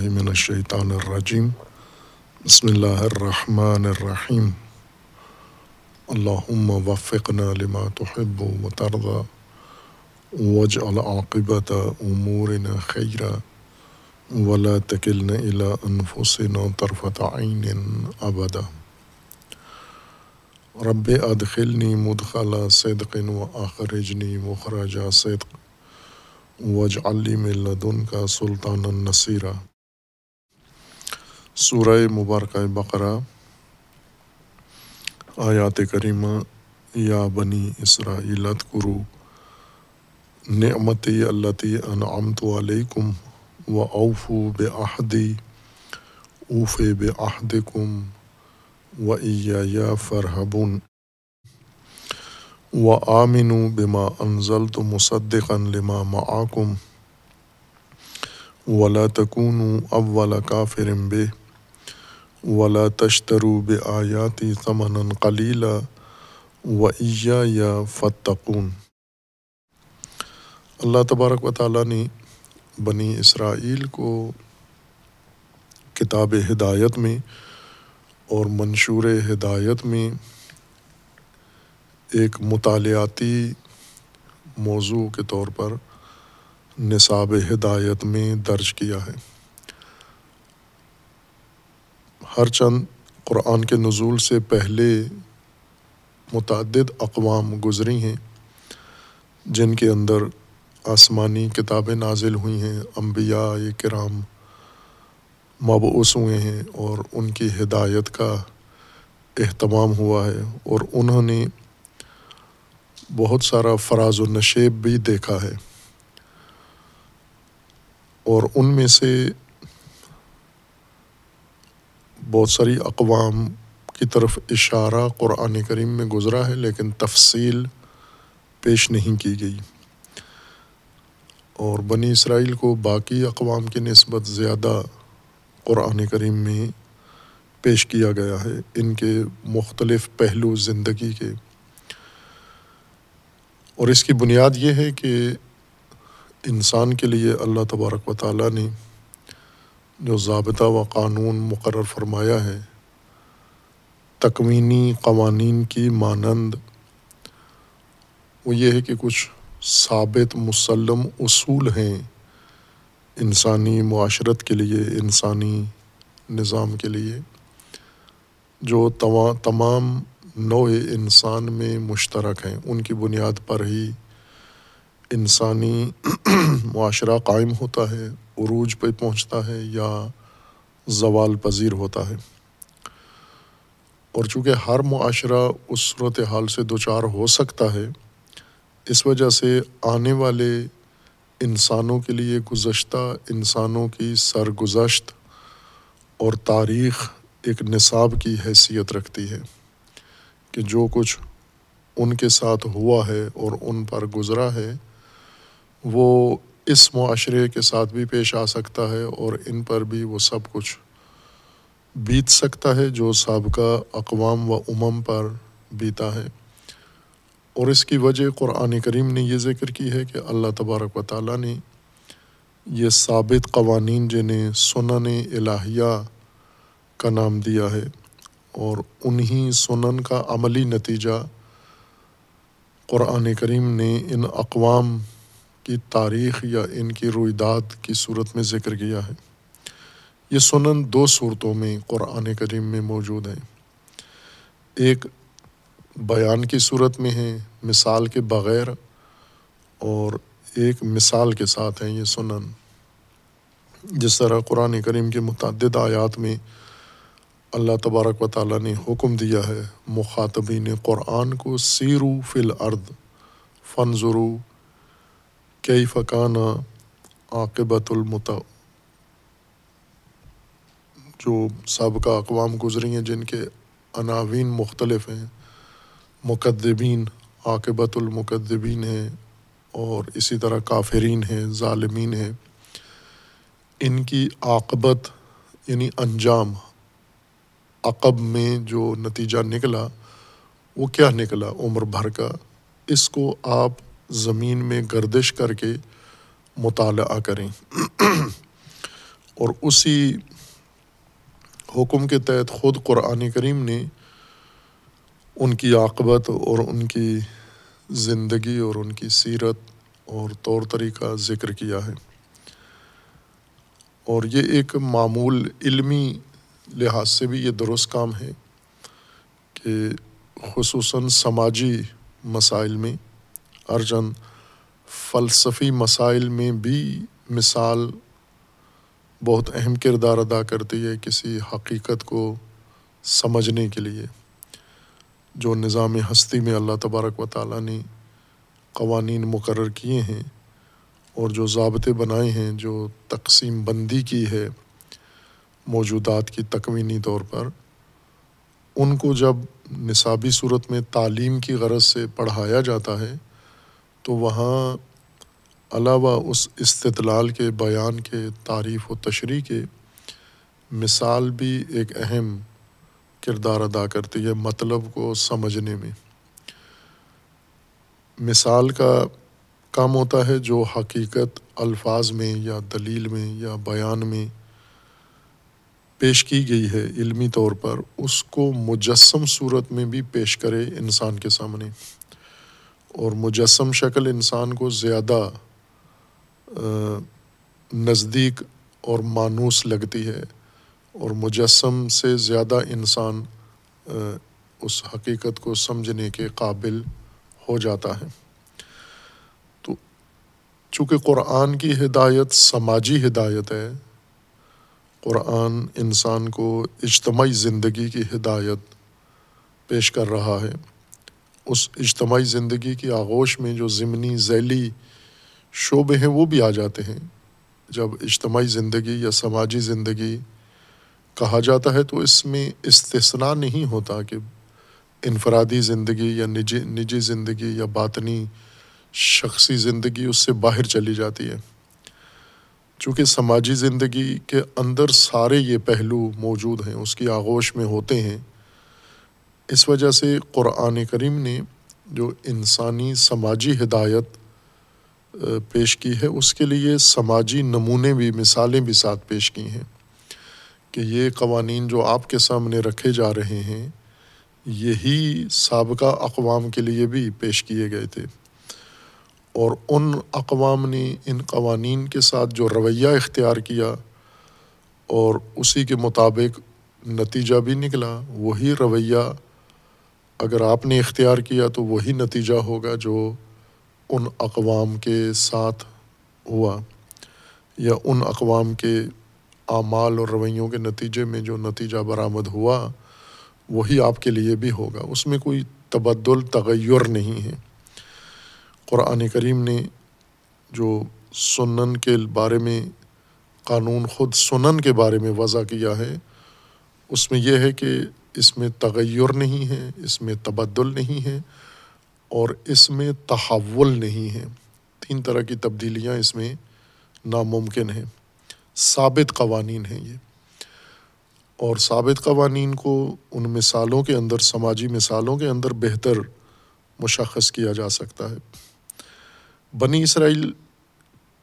من الشیطان الرجیم بسم اللہ الرحمن الرحیم اللہم وفقنا لما تحب و ترضى واجعل عاقبت امورنا خیرا۔ ولا تکلنا الى انفسنا طرفت عین ابدا۔ رب ادخلنی مدخل صدق و اخرجنی مخرج صدق۔ واجعل لی من لدنک سلطانا نصیرا۔ سورہ مبارکہ بقرہ، آیات کریمہ، یا بنی اسرائیلت کرو نعمتی اللتی انعمت علیکم و اوفو بعہدی اوف بعہدکم و اییا فرحبون، و آمنوا بما انزلت مصدقا لما معاکم ولا تکونوا اول کافر به ولا تشترو بآیاتی ثمنا قلیلا و عیا یا فتقون اللہ تبارک و تعالیٰ نے بنی اسرائیل کو کتاب ہدایت میں اور منشور ہدایت میں ایک مطالعاتی موضوع کے طور پر نصاب ہدایت میں درج کیا ہے۔ ہر چند قرآن کے نزول سے پہلے متعدد اقوام گزری ہیں، جن کے اندر آسمانی کتابیں نازل ہوئی ہیں، انبیاء کرام مبعوث ہوئے ہیں اور ان کی ہدایت کا اہتمام ہوا ہے اور انہوں نے بہت سارا فراز و نشیب بھی دیکھا ہے۔ اور ان میں سے بہت ساری اقوام کی طرف اشارہ قرآن کریم میں گزرا ہے، لیکن تفصیل پیش نہیں کی گئی۔ اور بنی اسرائیل کو باقی اقوام کی نسبت زیادہ قرآن کریم میں پیش کیا گیا ہے۔ ان کے مختلف پہلو زندگی کے۔ اور اس کی بنیاد یہ ہے کہ انسان کے لیے اللہ تبارک و تعالیٰ نے جو ضابطہ و قانون مقرر فرمایا ہے، تکوینی قوانین کی مانند۔ وہ یہ ہے کہ کچھ ثابت مسلم اصول ہیں انسانی معاشرت کے لیے، انسانی نظام کے لیے، جو تمام نوع انسان میں مشترک ہیں۔ ان کی بنیاد پر ہی انسانی معاشرہ قائم ہوتا ہے۔ عروج پہ پہنچتا ہے یا زوال پذیر ہوتا ہے۔ اور چونکہ ہر معاشرہ اس صورت حال سے دوچار ہو سکتا ہے، اس وجہ سے آنے والے انسانوں کے لیے گزشتہ انسانوں کی سرگزشت اور تاریخ ایک نصاب کی حیثیت رکھتی ہے کہ جو کچھ ان کے ساتھ ہوا ہے اور ان پر گزرا ہے، وہ اس معاشرے کے ساتھ بھی پیش آ سکتا ہے اور ان پر بھی وہ سب کچھ بیت سکتا ہے جو سابقہ اقوام و امم پر بیتا ہے۔ اور اس کی وجہ قرآن کریم نے یہ ذکر کی ہے کہ اللہ تبارک و تعالیٰ نے یہ ثابت قوانین جنہیں سنن الہیہ کا نام دیا ہے اور انہی سنن کا عملی نتیجہ قرآن کریم نے ان اقوام کی تاریخ یا ان کی رویداد کی صورت میں ذکر کیا ہے۔ یہ سنن دو صورتوں میں قرآن کریم میں موجود ہیں۔ ایک بیان کی صورت میں ہے، مثال کے بغیر، اور ایک مثال کے ساتھ ہیں یہ سنن۔ جس طرح قرآن کریم کے متعدد آیات میں اللہ تبارک و تعالیٰ نے حکم دیا ہے، مخاطبین قرآن کو سیرو فل ارد فن ضرو کئی فقانہ عاقبۃ المت، جو سابقہ اقوام گزری ہیں، جن کے عناوین مختلف ہیں۔ مقدبین عاقبۃ المقدبین ہیں اور اسی طرح کافرین ہیں، ظالمین ہیں۔ ان کی عاقبت یعنی انجام عقب میں جو نتیجہ نکلا، وہ کیا نکلا؟ عمر بھر کا۔ اس کو آپ زمین میں گردش کر کے مطالعہ کریں۔ اور اسی حکم کے تحت خود قرآن کریم نے ان کی عاقبت اور ان کی زندگی اور ان کی سیرت اور طور طریقہ ذکر کیا ہے۔ اور یہ ایک معمول علمی لحاظ سے بھی یہ درست کام ہے کہ خصوصاً سماجی مسائل میں ارجن، فلسفی مسائل میں بھی مثال بہت اہم کردار ادا کرتی ہے کسی حقیقت کو سمجھنے کے لیے، جو نظام ہستی میں اللہ تبارک و تعالیٰ نے قوانین مقرر کیے ہیں اور جو ضابطے بنائے ہیں، جو تقسیم بندی کی ہے موجودات کی تکوینی طور پر، ان کو جب نصابی صورت میں تعلیم کی غرض سے پڑھایا جاتا ہے تو وہاں علاوہ اس استدلال کے، بیان کے، تعریف و تشریح کے مثال بھی ایک اہم کردار ادا کرتی ہے مطلب کو سمجھنے میں۔ مثال کا کام ہوتا ہے جو حقیقت الفاظ میں یا دلیل میں یا بیان میں پیش کی گئی ہے علمی طور پر، اس کو مجسم صورت میں بھی پیش کرے انسان کے سامنے۔ اور مجسم شکل انسان کو زیادہ نزدیک اور مانوس لگتی ہے اور مجسم سے زیادہ انسان اس حقیقت کو سمجھنے کے قابل ہو جاتا ہے۔ تو چونکہ قرآن کی ہدایت سماجی ہدایت ہے، قرآن انسان کو اجتماعی زندگی کی ہدایت پیش کر رہا ہے۔ اس اجتماعی زندگی کی آغوش میں جو ضمنی ذیلی شعبے ہیں وہ بھی آ جاتے ہیں۔ جب اجتماعی زندگی یا سماجی زندگی کہا جاتا ہے تو اس میں استثنا نہیں ہوتا کہ انفرادی زندگی یا نجی نجی زندگی یا باطنی شخصی زندگی اس سے باہر چلی جاتی ہے۔ چونکہ سماجی زندگی کے اندر سارے یہ پہلو موجود ہیں، اس کی آغوش میں ہوتے ہیں۔ اس وجہ سے قرآن کریم نے جو انسانی سماجی ہدایت پیش کی ہے، اس کے لیے سماجی نمونے بھی، مثالیں بھی ساتھ پیش کی ہیں کہ یہ قوانین جو آپ کے سامنے رکھے جا رہے ہیں، یہی سابقہ اقوام کے لیے بھی پیش کیے گئے تھے۔ اور ان اقوام نے ان قوانین کے ساتھ جو رویہ اختیار کیا اور اسی کے مطابق نتیجہ بھی نکلا، وہی رویہ اگر آپ نے اختیار کیا تو وہی نتیجہ ہوگا جو ان اقوام کے ساتھ ہوا یا ان اقوام کے اعمال اور رویوں کے نتیجے میں جو نتیجہ برآمد ہوا، وہی آپ کے لیے بھی ہوگا۔ اس میں کوئی تبدل، تغیر نہیں ہے۔ قرآن کریم نے جو سنن کے بارے میں، قانون خود سنن کے بارے میں وضع کیا ہے، اس میں یہ ہے کہ اس میں تغیر نہیں ہے، اس میں تبدل نہیں ہے اور اس میں تحول نہیں ہے۔ تین طرح کی تبدیلیاں اس میں ناممکن ہیں۔ ثابت قوانین ہیں یہ۔ اور ثابت قوانین کو ان مثالوں کے اندر، سماجی مثالوں کے اندر بہتر مشخص کیا جا سکتا ہے۔ بنی اسرائیل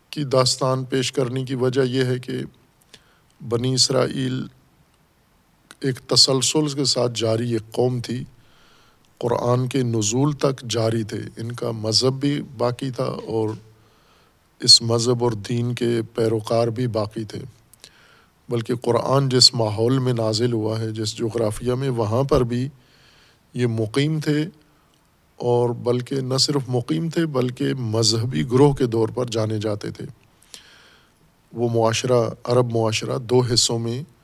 کی داستان پیش کرنے کی وجہ یہ ہے کہ بنی اسرائیل ایک تسلسل کے ساتھ جاری ایک قوم تھی۔ قرآن کے نزول تک جاری تھے۔ ان کا مذہب بھی باقی تھا اور اس مذہب اور دین کے پیروکار بھی باقی تھے۔ بلکہ قرآن جس ماحول میں نازل ہوا ہے، جس جغرافیہ میں وہاں پر بھی یہ مقیم تھے اور بلکہ نہ صرف مقیم تھے، بلکہ مذہبی گروہ کے دور پر جانے جاتے تھے۔ وہ معاشرہ، عرب معاشرہ دو حصوں میں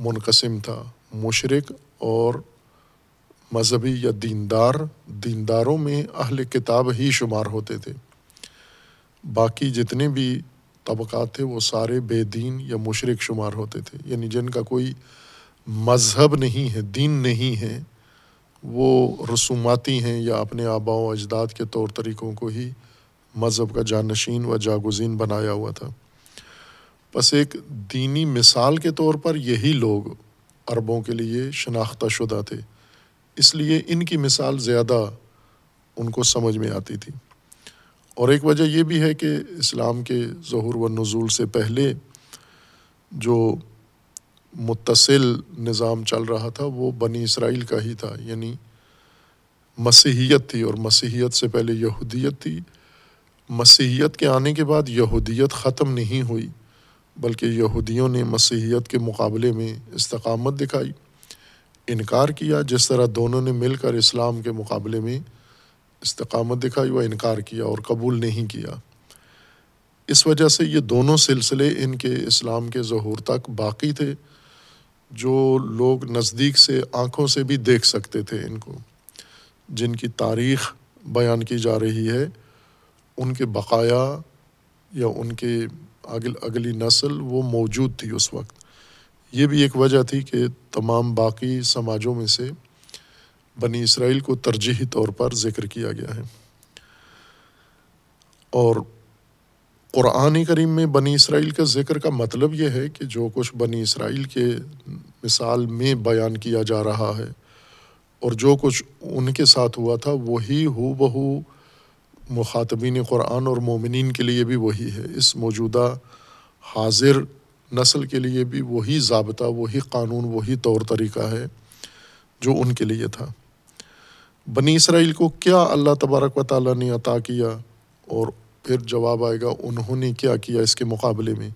منقسم تھا۔ مشرق اور مذہبی یا دیندار، دینداروں میں اہل کتاب ہی شمار ہوتے تھے۔ باقی جتنے بھی طبقات تھے، وہ سارے بے دین یا مشرق شمار ہوتے تھے۔ یعنی جن کا کوئی مذہب نہیں ہے، دین نہیں ہے، وہ رسوماتی ہیں یا اپنے آبا و اجداد کے طور طریقوں کو ہی مذہب کا جانشین و جاگزین بنایا ہوا تھا۔ بس ایک دینی مثال کے طور پر یہی لوگ عربوں کے لیے شناختہ شدہ تھے۔ اس لیے ان کی مثال زیادہ ان کو سمجھ میں آتی تھی۔ اور ایک وجہ یہ بھی ہے کہ اسلام کے ظہور و نزول سے پہلے جو متصل نظام چل رہا تھا، وہ بنی اسرائیل کا ہی تھا۔ یعنی مسیحیت تھی اور مسیحیت سے پہلے یہودیت تھی۔ مسیحیت کے آنے کے بعد یہودیت ختم نہیں ہوئی۔ بلکہ یہودیوں نے مسیحیت کے مقابلے میں استقامت دکھائی، انکار کیا، جس طرح دونوں نے مل کر اسلام کے مقابلے میں استقامت دکھائی و انکار کیا اور قبول نہیں کیا۔ اس وجہ سے یہ دونوں سلسلے ان کے اسلام کے ظہور تک باقی تھے، جو لوگ نزدیک سے آنکھوں سے بھی دیکھ سکتے تھے ان کو۔ جن کی تاریخ بیان کی جا رہی ہے، ان کے بقایا یا ان کے اگل اگلی نسل وہ موجود تھی اس وقت۔ یہ بھی ایک وجہ تھی کہ تمام باقی سماجوں میں سے بنی اسرائیل کو ترجیحی طور پر ذکر کیا گیا ہے۔ اور قرآن کریم میں بنی اسرائیل کا ذکر کا مطلب یہ ہے کہ جو کچھ بنی اسرائیل کے مثال میں بیان کیا جا رہا ہے اور جو کچھ ان کے ساتھ ہوا تھا، وہی ہو بہو مخاطبین قرآن اور مومنین کے لیے بھی وہی ہے۔ اس موجودہ حاضر نسل کے لیے بھی وہی ضابطہ، وہی قانون، وہی طور طریقہ ہے جو ان کے لیے تھا۔ بنی اسرائیل کو کیا اللہ تبارک و تعالیٰ نے عطا کیا اور پھر جواب آئے گا، انہوں نے کیا کیا اس کے مقابلے میں؟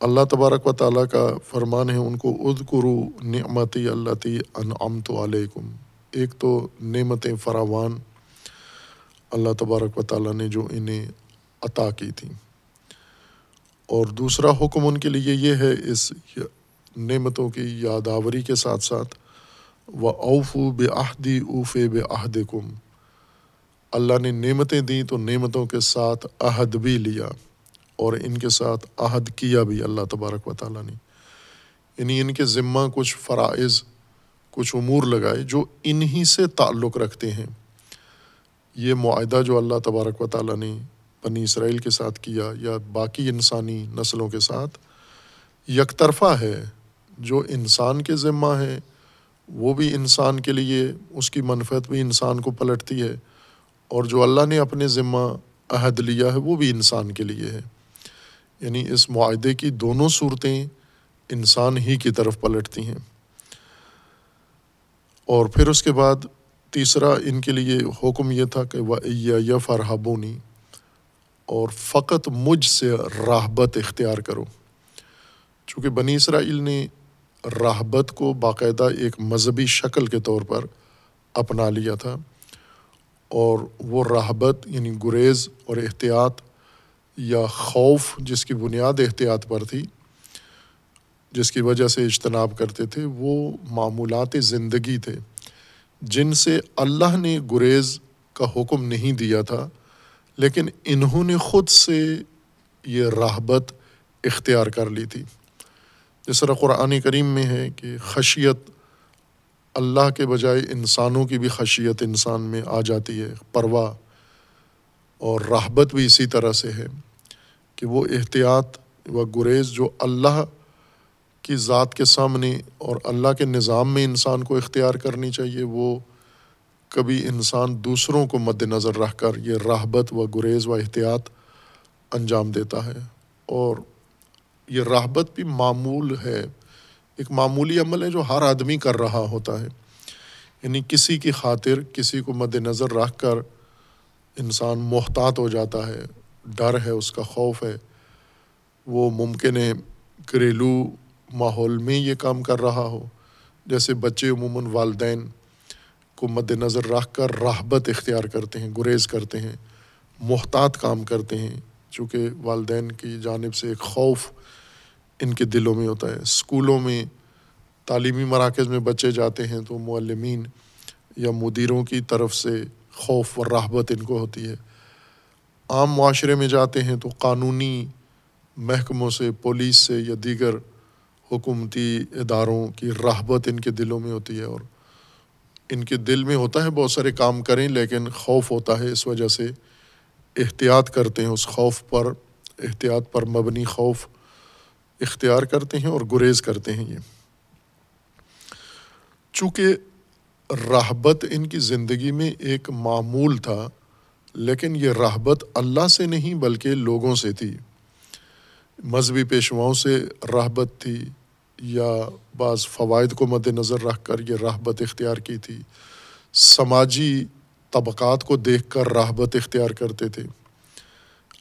اللہ تبارک و تعالیٰ کا فرمان ہے، ان کو اد کرو نعمتی اللہ تی انعمت علیکم۔ ایک تو نعمتیں فراوان اللہ تبارک و تعالیٰ نے جو انہیں عطا کی تھیں اور دوسرا حکم ان کے لیے یہ ہے اس نعمتوں کی یاداوری کے ساتھ ساتھ و اوف بے عہدی اوف بے عہد کم اللہ نے نعمتیں دیں تو نعمتوں کے ساتھ عہد بھی لیا اور ان کے ساتھ عہد کیا بھی اللہ تبارک و تعالیٰ نے۔ یعنی ان کے ذمہ کچھ فرائض، کچھ امور لگائے جو انہی سے تعلق رکھتے ہیں۔ یہ معاہدہ جو اللہ تبارک و تعالیٰ نے بنی اسرائیل کے ساتھ کیا یا باقی انسانی نسلوں کے ساتھ، یک طرفہ ہے جو انسان کے ذمہ ہے، وہ بھی انسان کے لیے اس کی منفت بھی انسان کو پلٹتی ہے، اور جو اللہ نے اپنے ذمہ عہد لیا ہے، وہ بھی انسان کے لیے ہے۔ یعنی اس معاہدے کی دونوں صورتیں انسان ہی کی طرف پلٹتی ہیں۔ اور پھر اس کے بعد تیسرا ان کے لیے حکم یہ تھا کہ وہ یا فرحبونی اور فقط مجھ سے راہبت اختیار کرو۔ چونکہ بنی اسرائیل نے راہبت کو باقاعدہ ایک مذہبی شکل کے طور پر اپنا لیا تھا اور وہ راہبت یعنی گریز اور احتیاط یا خوف جس کی بنیاد احتیاط پر تھی، جس کی وجہ سے اجتناب کرتے تھے، وہ معمولات زندگی تھے۔ جن سے اللہ نے گریز کا حکم نہیں دیا تھا، لیکن انہوں نے خود سے یہ راہبت اختیار کر لی تھی۔ جس طرح قرآن کریم میں ہے کہ خشیت اللہ کے بجائے انسانوں کی بھی خشیت انسان میں آ جاتی ہے، پرواہ اور راہبت بھی اسی طرح سے ہے کہ وہ احتیاط و گریز جو اللہ کی ذات کے سامنے اور اللہ کے نظام میں انسان کو اختیار کرنی چاہیے، وہ کبھی انسان دوسروں کو مد نظر رکھ کر یہ راہبت و گریز و احتیاط انجام دیتا ہے۔ اور یہ راہبت بھی معمول ہے، ایک معمولی عمل ہے جو ہر آدمی کر رہا ہوتا ہے۔ یعنی کسی کی خاطر کسی کو مد نظر رکھ کر انسان محتاط ہو جاتا ہے، ڈر ہے، اس کا خوف ہے۔ وہ ممکن ہے گھریلو ماحول میں یہ کام کر رہا ہو۔ جیسے بچے عموماً والدین کو مد نظر رکھ کر راہبت اختیار کرتے ہیں، گریز کرتے ہیں، محتاط کام کرتے ہیں۔ چونکہ والدین کی جانب سے ایک خوف ان کے دلوں میں ہوتا ہے۔ اسکولوں میں، تعلیمی مراکز میں بچے جاتے ہیں تو معلمین یا مدیروں کی طرف سے خوف و راہبت ان کو ہوتی ہے۔ عام معاشرے میں جاتے ہیں تو قانونی محکموں سے، پولیس سے یا دیگر حکومتی اداروں کی راہبت ان کے دلوں میں ہوتی ہے اور ان کے دل میں ہوتا ہے بہت سارے کام کریں، لیکن خوف ہوتا ہے اس وجہ سے احتیاط کرتے ہیں، اس خوف پر، احتیاط پر مبنی خوف اختیار کرتے ہیں اور گریز کرتے ہیں یہ۔ چونکہ راہبت ان کی زندگی میں ایک معمول تھا، لیکن یہ راہبت اللہ سے نہیں بلکہ لوگوں سے تھی۔ مذہبی پیشواؤں سے رحبت تھی یا بعض فوائد کو مد نظر رکھ کر یہ رحبت اختیار کی تھی۔ سماجی طبقات کو دیکھ کر رحبت اختیار کرتے تھے۔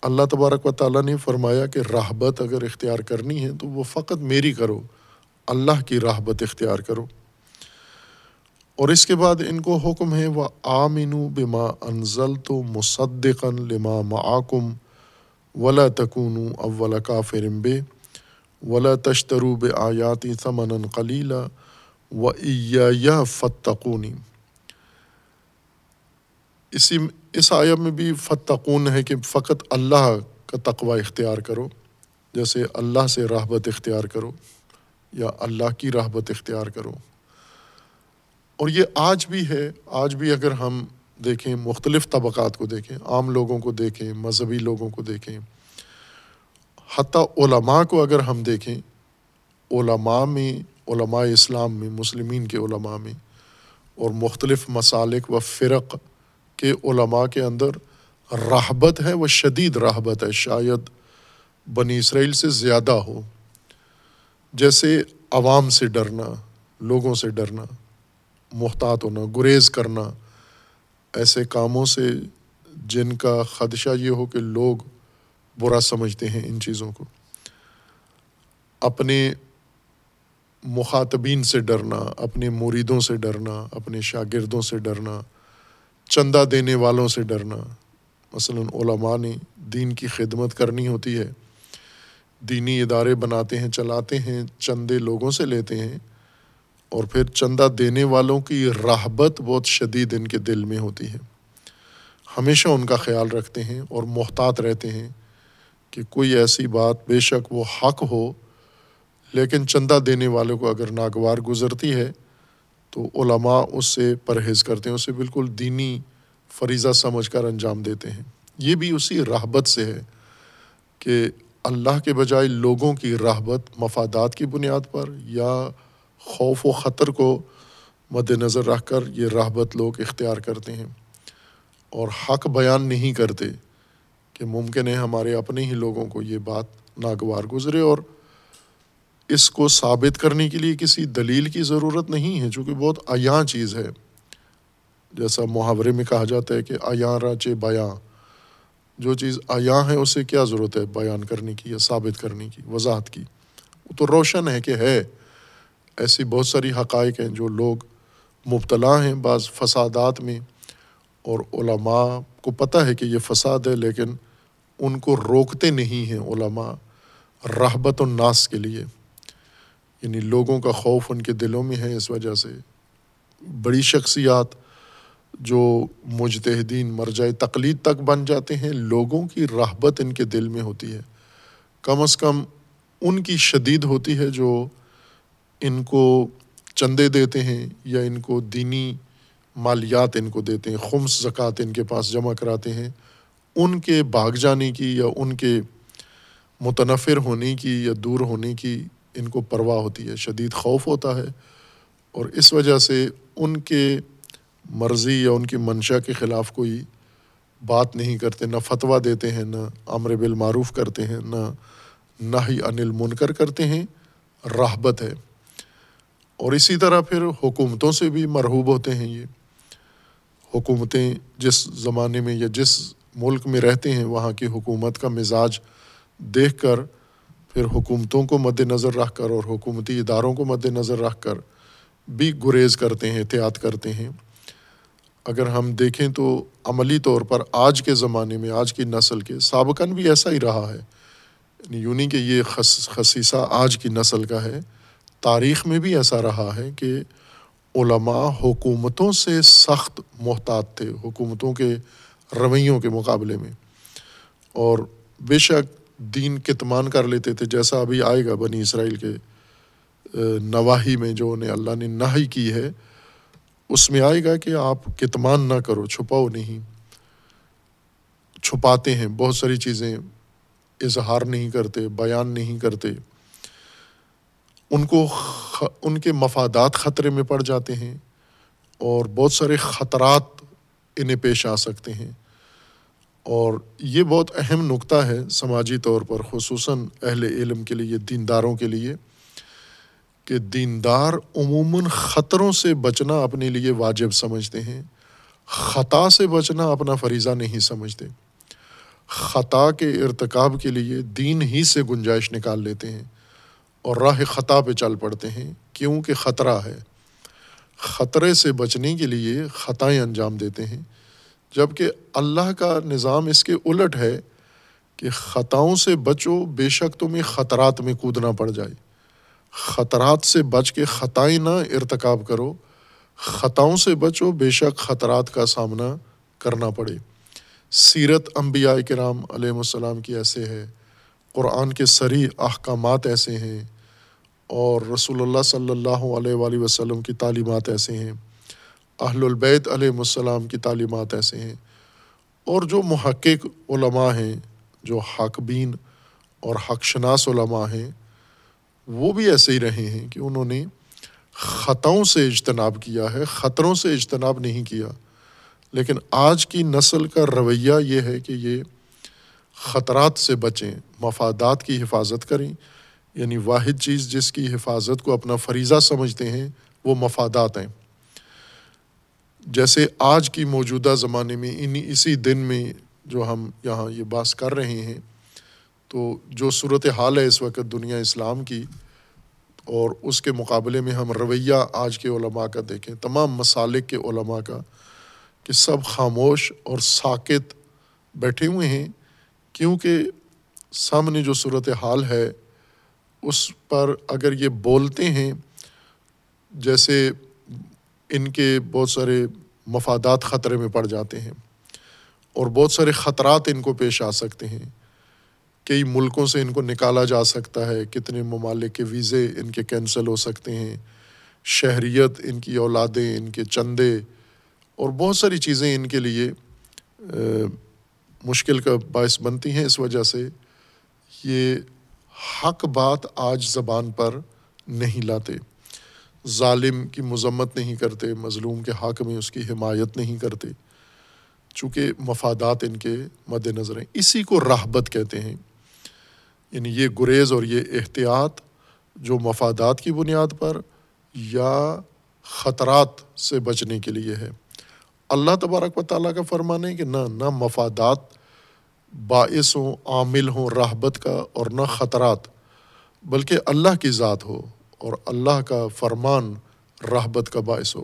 اللہ تبارک و تعالیٰ نے فرمایا کہ رحبت اگر اختیار کرنی ہے تو وہ فقط میری کرو، اللہ کی رحبت اختیار کرو۔ اور اس کے بعد ان کو حکم ہے وہ آمین بما انزل تو مصدقن لما معاکم ولا تکون اول کا فرمبے ولا تشتروب آیاتی ثمن قلیلا و یا فتقونی اسی اس آیت میں بھی فتقون ہے کہ فقط اللہ کا تقوی اختیار کرو، جیسے اللہ سے رحبت اختیار کرو یا اللہ کی رحبت اختیار کرو۔ اور یہ آج بھی ہے، آج بھی اگر ہم دیکھیں، مختلف طبقات کو دیکھیں، عام لوگوں کو دیکھیں، مذہبی لوگوں کو دیکھیں۔ حتیٰ علماء کو اگر ہم دیکھیں، علماء میں، علماء اسلام میں، مسلمین کے علماء میں اور مختلف مسالک و فرق کے علماء کے اندر رحبت ہے، وہ شدید رحبت ہے، شاید بنی اسرائیل سے زیادہ ہو۔ جیسے عوام سے ڈرنا، لوگوں سے ڈرنا، محتاط ہونا، گریز کرنا۔ ایسے کاموں سے جن کا خدشہ یہ ہو کہ لوگ برا سمجھتے ہیں ان چیزوں کو۔ اپنے مخاطبین سے ڈرنا، اپنے مریدوں سے ڈرنا، اپنے شاگردوں سے ڈرنا، چندہ دینے والوں سے ڈرنا۔ مثلاً علماء نے دین کی خدمت کرنی ہوتی ہے، دینی ادارے بناتے ہیں، چلاتے ہیں، چندے لوگوں سے لیتے ہیں۔ اور پھر چندہ دینے والوں کی راہبت بہت شدید ان کے دل میں ہوتی ہے۔ ہمیشہ ان کا خیال رکھتے ہیں اور محتاط رہتے ہیں کہ کوئی ایسی بات بے شک وہ حق ہو، لیکن چندہ دینے والوں کو اگر ناگوار گزرتی ہے تو علماء اس سے پرہیز کرتے ہیں، اسے بالکل دینی فریضہ سمجھ کر انجام دیتے ہیں۔ یہ بھی اسی رحبت سے ہے کہ اللہ کے بجائے لوگوں کی رحبت مفادات کی بنیاد پر یا خوف و خطر کو مد نظر رکھ کر یہ رحبت لوگ اختیار کرتے ہیں اور حق بیان نہیں کرتے کہ ممکن ہے ہمارے اپنے ہی لوگوں کو یہ بات ناگوار گزرے اور اس کو ثابت کرنے کے لیے کسی دلیل کی ضرورت نہیں ہے، چونکہ بہت عیاں چیز ہے۔ جیسا محاورے میں کہا جاتا ہے کہ عیاں راچے بیاں۔ جو چیز عیاں ہے، اسے کیا ضرورت ہے بیان کرنے کی یا ثابت کرنے کی، وضاحت کی؟ وہ تو روشن ہے کہ ہے۔ ایسی بہت ساری حقائق ہیں جو لوگ مبتلا ہیں بعض فسادات میں اور علماء کو پتہ ہے کہ یہ فساد ہے لیکن ان کو روکتے نہیں ہیں علماء رحبت الناس کے لیے۔ یعنی لوگوں کا خوف ان کے دلوں میں ہے اس وجہ سے۔ بڑی شخصیات جو مجتہدین مرجائے تقلید تک بن جاتے ہیں، لوگوں کی رحبت ان کے دل میں ہوتی ہے۔ کم از کم ان کی شدید ہوتی ہے جو ان کو چندے دیتے ہیں یا ان کو دینی مالیات ان کو دیتے ہیں، خمس زکوٰۃ ان کے پاس جمع کراتے ہیں، ان کے بھاگ جانے کی یا ان کے متنفر ہونے کی یا دور ہونے کی ان کو پرواہ ہوتی ہے، شدید خوف ہوتا ہے۔ اور اس وجہ سے ان کے مرضی یا ان کی منشا کے خلاف کوئی بات نہیں کرتے، نہ فتویٰ دیتے ہیں، نہ امر بالمعروف کرتے ہیں، نہ نہ ہی انل منکر کرتے ہیں۔ راہبت ہے۔ اور اسی طرح پھر حکومتوں سے بھی مرحوب ہوتے ہیں یہ۔ حکومتیں جس زمانے میں یا جس ملک میں رہتے ہیں، وہاں کی حکومت کا مزاج دیکھ کر، پھر حکومتوں کو مد نظر رکھ کر اور حکومتی اداروں کو مد نظر رکھ کر بھی گریز کرتے ہیں، احتیاط کرتے ہیں۔ اگر ہم دیکھیں تو عملی طور پر آج کے زمانے میں، آج کی نسل کے سابقاً بھی ایسا ہی رہا ہے۔ یعنی یونی کہ یہ خصیصہ آج کی نسل کا ہے۔ تاریخ میں بھی ایسا رہا ہے کہ علماء حکومتوں سے سخت محتاط تھے، حکومتوں کے رویوں کے مقابلے میں۔ اور بے شک دین کتمان کر لیتے تھے، جیسا ابھی آئے گا بنی اسرائیل کے نواحی میں جو انہیں اللہ نے نہی کی ہے، اس میں آئے گا کہ آپ کتمان نہ کرو، چھپاؤ نہیں۔ چھپاتے ہیں، بہت ساری چیزیں اظہار نہیں کرتے، بیان نہیں کرتے۔ ان کو ان کے مفادات خطرے میں پڑ جاتے ہیں اور بہت سارے خطرات انہیں پیش آ سکتے ہیں۔ اور یہ بہت اہم نقطہ ہے سماجی طور پر، خصوصاً اہل علم کے لیے، دینداروں کے لیے، کہ دیندار عموماً خطروں سے بچنا اپنے لیے واجب سمجھتے ہیں۔ خطا سے بچنا اپنا فریضہ نہیں سمجھتے۔ خطا کے ارتکاب کے لیے دین ہی سے گنجائش نکال لیتے ہیں۔ اور راہ خطا پہ چل پڑتے ہیں کیونکہ خطرہ ہے۔ خطرے سے بچنے کے لیے خطائیں انجام دیتے ہیں۔ جبکہ اللہ کا نظام اس کے الٹ ہے کہ خطاؤں سے بچو، بے شک تمہیں خطرات میں کودنا پڑ جائے۔ خطرات سے بچ کے خطائیں نہ ارتکاب کرو۔ خطاؤں سے بچو، بے شک خطرات کا سامنا کرنا پڑے۔ سیرت انبیاء کرام علیہ السلام کی ایسے ہے۔ قرآن کے سری احکامات ایسے ہیں۔ اور رسول اللہ صلی اللہ علیہ وآلہ وسلم کی تعلیمات ایسے ہیں۔ اہل البیت علیہ السلام کی تعلیمات ایسے ہیں۔ اور جو محقق علماء ہیں، جو حق بین اور حق شناس علماء ہیں، وہ بھی ایسے ہی رہے ہیں کہ انہوں نے خطاؤں سے اجتناب کیا ہے، خطروں سے اجتناب نہیں کیا۔ لیکن آج کی نسل کا رویہ یہ ہے کہ یہ خطرات سے بچیں، مفادات کی حفاظت کریں۔ یعنی واحد چیز جس کی حفاظت کو اپنا فریضہ سمجھتے ہیں، وہ مفادات ہیں۔ جیسے آج کی موجودہ زمانے میں انہیں اسی دن میں جو ہم یہاں یہ باس کر رہے ہیں، تو جو صورت حال ہے اس وقت دنیا اسلام کی، اور اس کے مقابلے میں ہم رویہ آج کے علماء کا دیکھیں، تمام مسالک کے علماء کا، کہ سب خاموش اور ساکت بیٹھے ہوئے ہیں۔ کیونکہ سامنے جو صورت حال ہے اس پر اگر یہ بولتے ہیں، جیسے ان کے بہت سارے مفادات خطرے میں پڑ جاتے ہیں اور بہت سارے خطرات ان کو پیش آ سکتے ہیں۔ کئی ملکوں سے ان کو نکالا جا سکتا ہے، کتنے ممالک کے ویزے ان کے کینسل ہو سکتے ہیں۔ شہریت، ان کی اولادیں، ان کے چندے اور بہت ساری چیزیں ان کے لیے مشکل کا باعث بنتی ہیں۔ اس وجہ سے یہ حق بات آج زبان پر نہیں لاتے۔ ظالم کی مذمت نہیں کرتے، مظلوم کے حق میں اس کی حمایت نہیں کرتے۔ چونکہ مفادات ان کے مد نظر ہیں۔ اسی کو راہبت کہتے ہیں۔ یعنی یہ گریز اور یہ احتیاط جو مفادات کی بنیاد پر یا خطرات سے بچنے کے لیے ہے۔ اللہ تبارک و تعالیٰ کا فرمان ہے کہ نہ نہ مفادات باعث ہوں، عامل ہوں راہبت کا اور نہ خطرات، بلکہ اللہ کی ذات ہو اور اللہ کا فرمان راہبت کا باعث ہو۔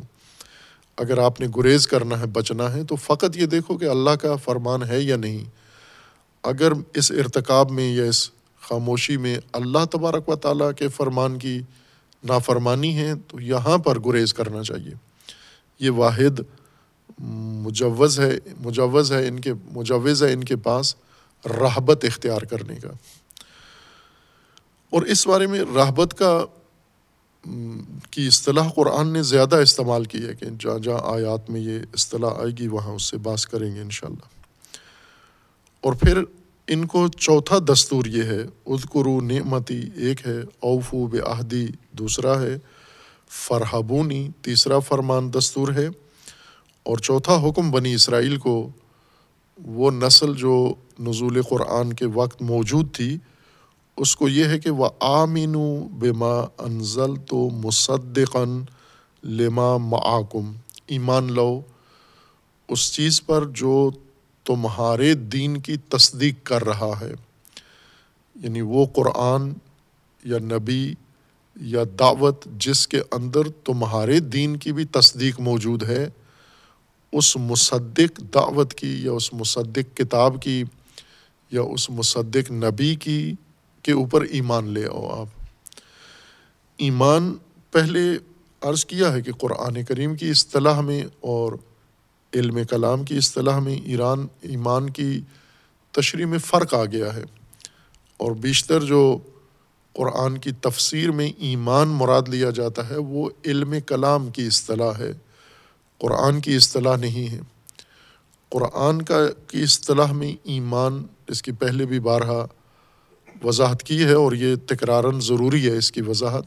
اگر آپ نے گریز کرنا ہے، بچنا ہے، تو فقط یہ دیکھو کہ اللہ کا فرمان ہے یا نہیں۔ اگر اس ارتکاب میں یا اس خاموشی میں اللہ تبارک و تعالیٰ کے فرمان کی نافرمانی ہے، تو یہاں پر گریز کرنا چاہیے۔ یہ واحد مجوز ہے مجوز ہے ان کے، مجوز ہے ان کے پاس رحبت اختیار کرنے کا۔ اور اس بارے میں رحبت کا، کی اصطلاح قرآن نے زیادہ استعمال کی ہے کہ جہاں جہاں آیات میں یہ اصطلاح آئے گی، وہاں اس سے باس کریں گے انشاءاللہ۔ اور پھر ان کو چوتھا دستور یہ ہے ادکرو نعمتی، ایک ہے اوفو بے دوسرا ہے فرحبونی، تیسرا فرمان دستور ہے اور چوتھا حکم بنی اسرائیل کو، وہ نسل جو نزول قرآن کے وقت موجود تھی، اس کو یہ ہے کہ وہ آمین بما انزل تو مصدقن لما معاکم ایمان لو اس چیز پر جو تمہارے دین کی تصدیق کر رہا ہے۔ یعنی وہ قرآن یا نبی یا دعوت جس کے اندر تمہارے دین کی بھی تصدیق موجود ہے اس مصدق دعوت کی یا اس مصدق کتاب کی یا اس مصدق نبی کی کے اوپر ایمان لے آؤ آپ۔ ایمان پہلے عرض کیا ہے کہ قرآن کریم کی اصطلاح میں اور علم کلام کی اصطلاح میں ایران، ایمان کی تشریح میں فرق آ گیا ہے۔ اور بیشتر جو قرآن کی تفسیر میں ایمان مراد لیا جاتا ہے وہ علم کلام کی اصطلاح ہے۔ قرآن کی اصطلاح نہیں ہے۔ قرآن کا کی اصطلاح میں ایمان اس کی پہلے بھی بارہا وضاحت کی ہے اور یہ تکرارن ضروری ہے اس کی وضاحت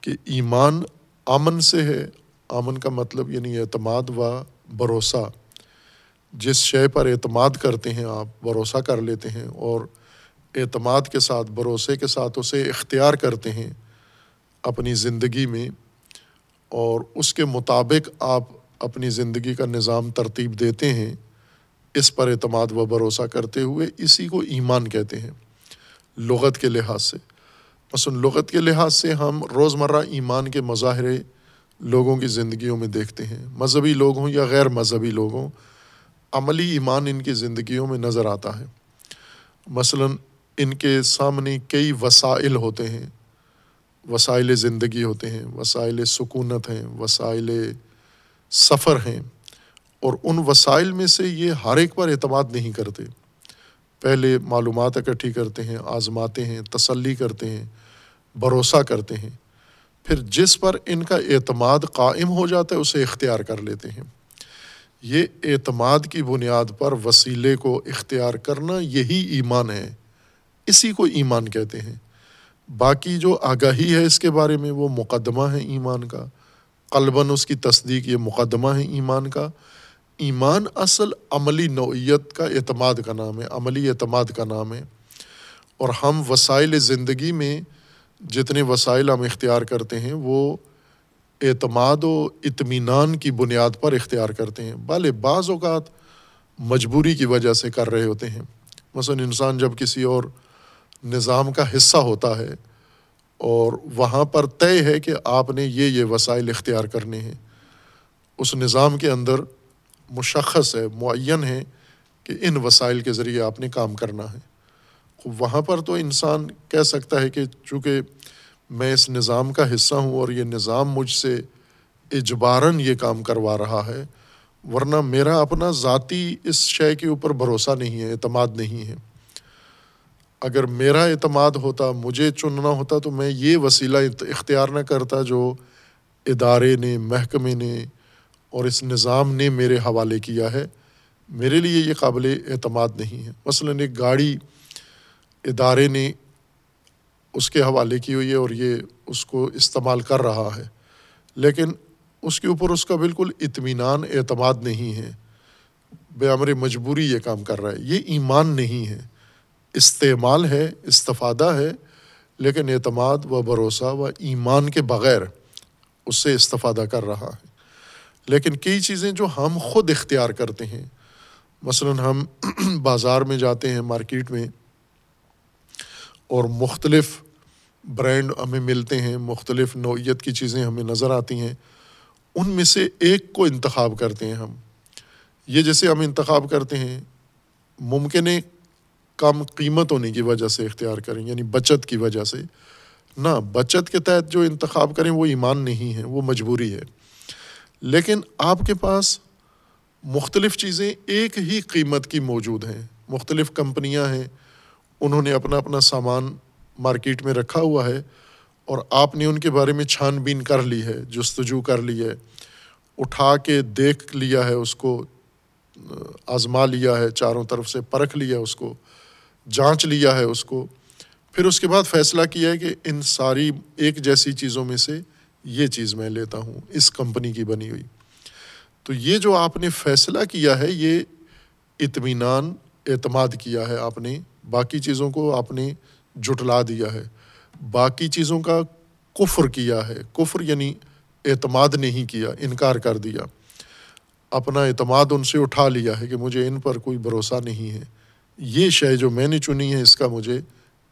کہ ایمان امن سے ہے۔ آمن کا مطلب یعنی اعتماد و بھروسہ۔ جس شے پر اعتماد کرتے ہیں آپ، بھروسہ کر لیتے ہیں اور اعتماد کے ساتھ، بھروسے کے ساتھ اسے اختیار کرتے ہیں۔ اپنی زندگی میں اور اس کے مطابق آپ اپنی زندگی کا نظام ترتیب دیتے ہیں، اس پر اعتماد و بھروسہ کرتے ہوئے اسی کو ایمان کہتے ہیں، لغت کے لحاظ سے۔ مثلاً لغت کے لحاظ سے ہم روزمرہ ایمان کے مظاہرے لوگوں کی زندگیوں میں دیکھتے ہیں۔ مذہبی لوگ ہوں یا غیر مذہبی لوگ ہوں عملی ایمان ان کی زندگیوں میں نظر آتا ہے۔ مثلاً ان کے سامنے کئی وسائل ہوتے ہیں۔ وسائل زندگی ہوتے ہیں، وسائل سکونت ہیں، وسائل سفر ہیں۔ اور ان وسائل میں سے یہ ہر ایک پر اعتماد نہیں کرتے۔ پہلے معلومات اکٹھی کرتے ہیں، آزماتے ہیں، تسلی کرتے ہیں، بھروسہ کرتے ہیں۔ پھر جس پر ان کا اعتماد قائم ہو جاتا ہے، اسے اختیار کر لیتے ہیں۔ یہ اعتماد کی بنیاد پر وسیلے کو اختیار کرنا یہی ایمان ہے۔ اسی کو ایمان کہتے ہیں۔ باقی جو آگاہی ہے اس کے بارے میں وہ مقدمہ ہے ایمان کا۔ قلباً اس کی تصدیق یہ مقدمہ ہے ایمان کا۔ ایمان اصل عملی نوعیت کا اعتماد کا نام ہے، عملی اعتماد کا نام ہے۔ اور ہم وسائل زندگی میں جتنے وسائل ہم اختیار کرتے ہیں، وہ اعتماد و اطمینان کی بنیاد پر اختیار کرتے ہیں۔ بالے بعض اوقات مجبوری کی وجہ سے کر رہے ہوتے ہیں۔ مثلاً انسان جب کسی اور نظام کا حصہ ہوتا ہے اور وہاں پر طے ہے کہ آپ نے یہ یہ وسائل اختیار کرنے ہیں۔ اس نظام کے اندر مشخص ہے، معین ہے کہ ان وسائل کے ذریعے آپ نے کام کرنا ہے۔ وہاں پر تو انسان کہہ سکتا ہے کہ چونکہ میں اس نظام کا حصہ ہوں اور یہ نظام مجھ سے اجباراً یہ کام کروا رہا ہے، ورنہ میرا اپنا ذاتی اس شے کے اوپر بھروسہ نہیں ہے، اعتماد نہیں ہے۔ اگر میرا اعتماد ہوتا، مجھے چننا ہوتا، تو میں یہ وسیلہ اختیار نہ کرتا جو ادارے نے، محکمے نے اور اس نظام نے میرے حوالے کیا ہے۔ میرے لیے یہ قابل اعتماد نہیں ہے۔ مثلاً ایک گاڑی ادارے نے اس کے حوالے کی ہوئی ہے اور یہ اس کو استعمال کر رہا ہے، لیکن اس کے اوپر اس کا بالکل اطمینان، اعتماد نہیں ہے۔ بے عمر مجبوری یہ کام کر رہا ہے۔ یہ ایمان نہیں ہے۔ استعمال ہے، استفادہ ہے، لیکن اعتماد و بھروسہ و ایمان کے بغیر اس سے استفادہ کر رہا ہے۔ لیکن کئی چیزیں جو ہم خود اختیار کرتے ہیں، مثلاً ہم بازار میں جاتے ہیں، مارکیٹ میں، اور مختلف برانڈ ہمیں ملتے ہیں، مختلف نوعیت کی چیزیں ہمیں نظر آتی ہیں، ان میں سے ایک کو انتخاب کرتے ہیں ہم۔ یہ جیسے ہم انتخاب کرتے ہیں، ممکن ہے کم قیمت ہونے کی وجہ سے اختیار کریں یعنی بچت کی وجہ سے۔ نہ، بچت کے تحت جو انتخاب کریں وہ ایمان نہیں ہے، وہ مجبوری ہے۔ لیکن آپ کے پاس مختلف چیزیں ایک ہی قیمت کی موجود ہیں، مختلف کمپنیاں ہیں۔ انہوں نے اپنا اپنا سامان مارکیٹ میں رکھا ہوا ہے اور آپ نے ان کے بارے میں چھان بین کر لی ہے، جستجو کر لی ہے، اٹھا کے دیکھ لیا ہے، اس کو، آزما لیا ہے، چاروں طرف سے پرکھ لیا اس کو۔ جانچ لیا ہے اس کو۔ پھر اس کے بعد فیصلہ کیا ہے کہ ان ساری ایک جیسی چیزوں میں سے یہ چیز میں لیتا ہوں، اس کمپنی کی بنی ہوئی۔ تو یہ جو آپ نے فیصلہ کیا ہے، یہ اطمینان، اعتماد کیا ہے آپ نے۔ باقی چیزوں کو آپ نے جٹلا دیا ہے۔ باقی چیزوں کا کفر کیا ہے۔ کفر یعنی اعتماد نہیں کیا، انکار کر دیا۔ اپنا اعتماد ان سے اٹھا لیا ہے کہ مجھے ان پر کوئی بھروسہ نہیں ہے۔ یہ شے جو میں نے چنی ہے، اس کا مجھے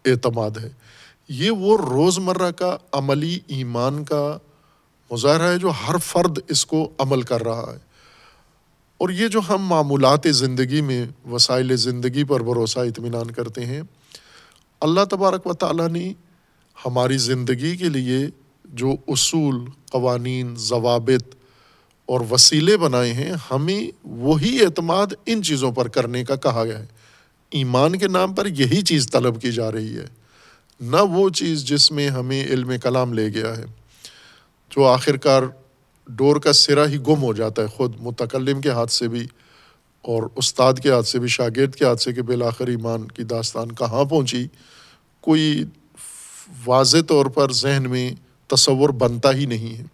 اعتماد ہے۔ یہ وہ روز مرہ کا عملی ایمان کا مظاہرہ ہے جو ہر فرد اس کو عمل کر رہا ہے۔ اور یہ جو ہم معمولات زندگی میں، وسائل زندگی پر بھروسہ اطمینان کرتے ہیں، اللہ تبارک و تعالیٰ نے ہماری زندگی کے لیے جو اصول، قوانین، ضوابط اور وسیلے بنائے ہیں، ہمیں وہی اعتماد ان چیزوں پر کرنے کا کہا گیا ہے۔ ایمان کے نام پر یہی چیز طلب کی جا رہی ہے۔ نہ وہ چیز جس میں ہمیں علم کلام لے گیا ہے۔ جو آخر کار ڈور کا سرا ہی گم ہو جاتا ہے، خود متکلم کے ہاتھ سے بھی اور استاد کے ہاتھ سے بھی، شاگرد کے ہاتھ سے کہ بالآخر ایمان کی داستان کہاں پہنچی۔ کوئی واضح طور پر ذہن میں تصور بنتا ہی نہیں ہے۔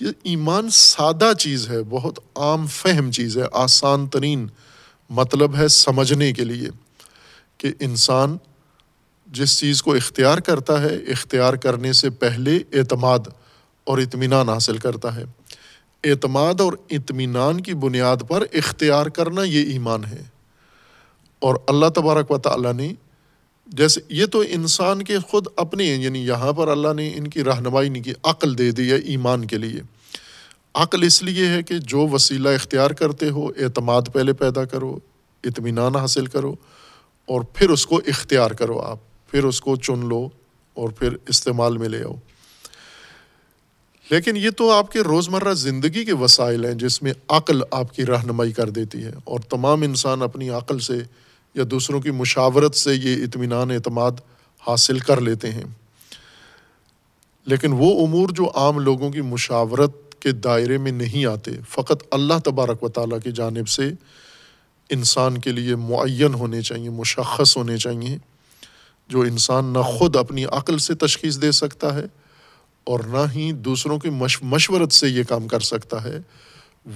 یہ ایمان سادہ چیز ہے، بہت عام فہم چیز ہے، آسان ترین مطلب ہے سمجھنے کے لیے کہ انسان جس چیز کو اختیار کرتا ہے، اختیار کرنے سے پہلے اعتماد اور اطمینان حاصل کرتا ہے۔ اعتماد اور اطمینان کی بنیاد پر اختیار کرنا یہ ایمان ہے۔ اور اللہ تبارک و تعالیٰ نے جیسے یہ تو انسان کے خود اپنے یعنی یہاں پر اللہ نے ان کی رہنمائی نہیں کی عقل دے دی ہے ایمان کے لیے۔ عقل اس لیے ہے کہ جو وسیلہ اختیار کرتے ہو، اعتماد پہلے پیدا کرو، اطمینان حاصل کرو اور پھر اس کو اختیار کرو آپ، پھر اس کو چن لو اور پھر استعمال میں لے آؤ۔ لیکن یہ تو آپ کے روزمرہ زندگی کے وسائل ہیں جس میں عقل آپ کی رہنمائی کر دیتی ہے اور تمام انسان اپنی عقل سے یا دوسروں کی مشاورت سے یہ اطمینان، اعتماد حاصل کر لیتے ہیں۔ لیکن وہ امور جو عام لوگوں کی مشاورت کے دائرے میں نہیں آتے، فقط اللہ تبارک و تعالیٰ کی جانب سے انسان کے لیے معین ہونے چاہیے مشخص ہونے چاہیے جو انسان نہ خود اپنی عقل سے تشخیص دے سکتا ہے اور نہ ہی دوسروں کی مشورت سے یہ کام کر سکتا ہے۔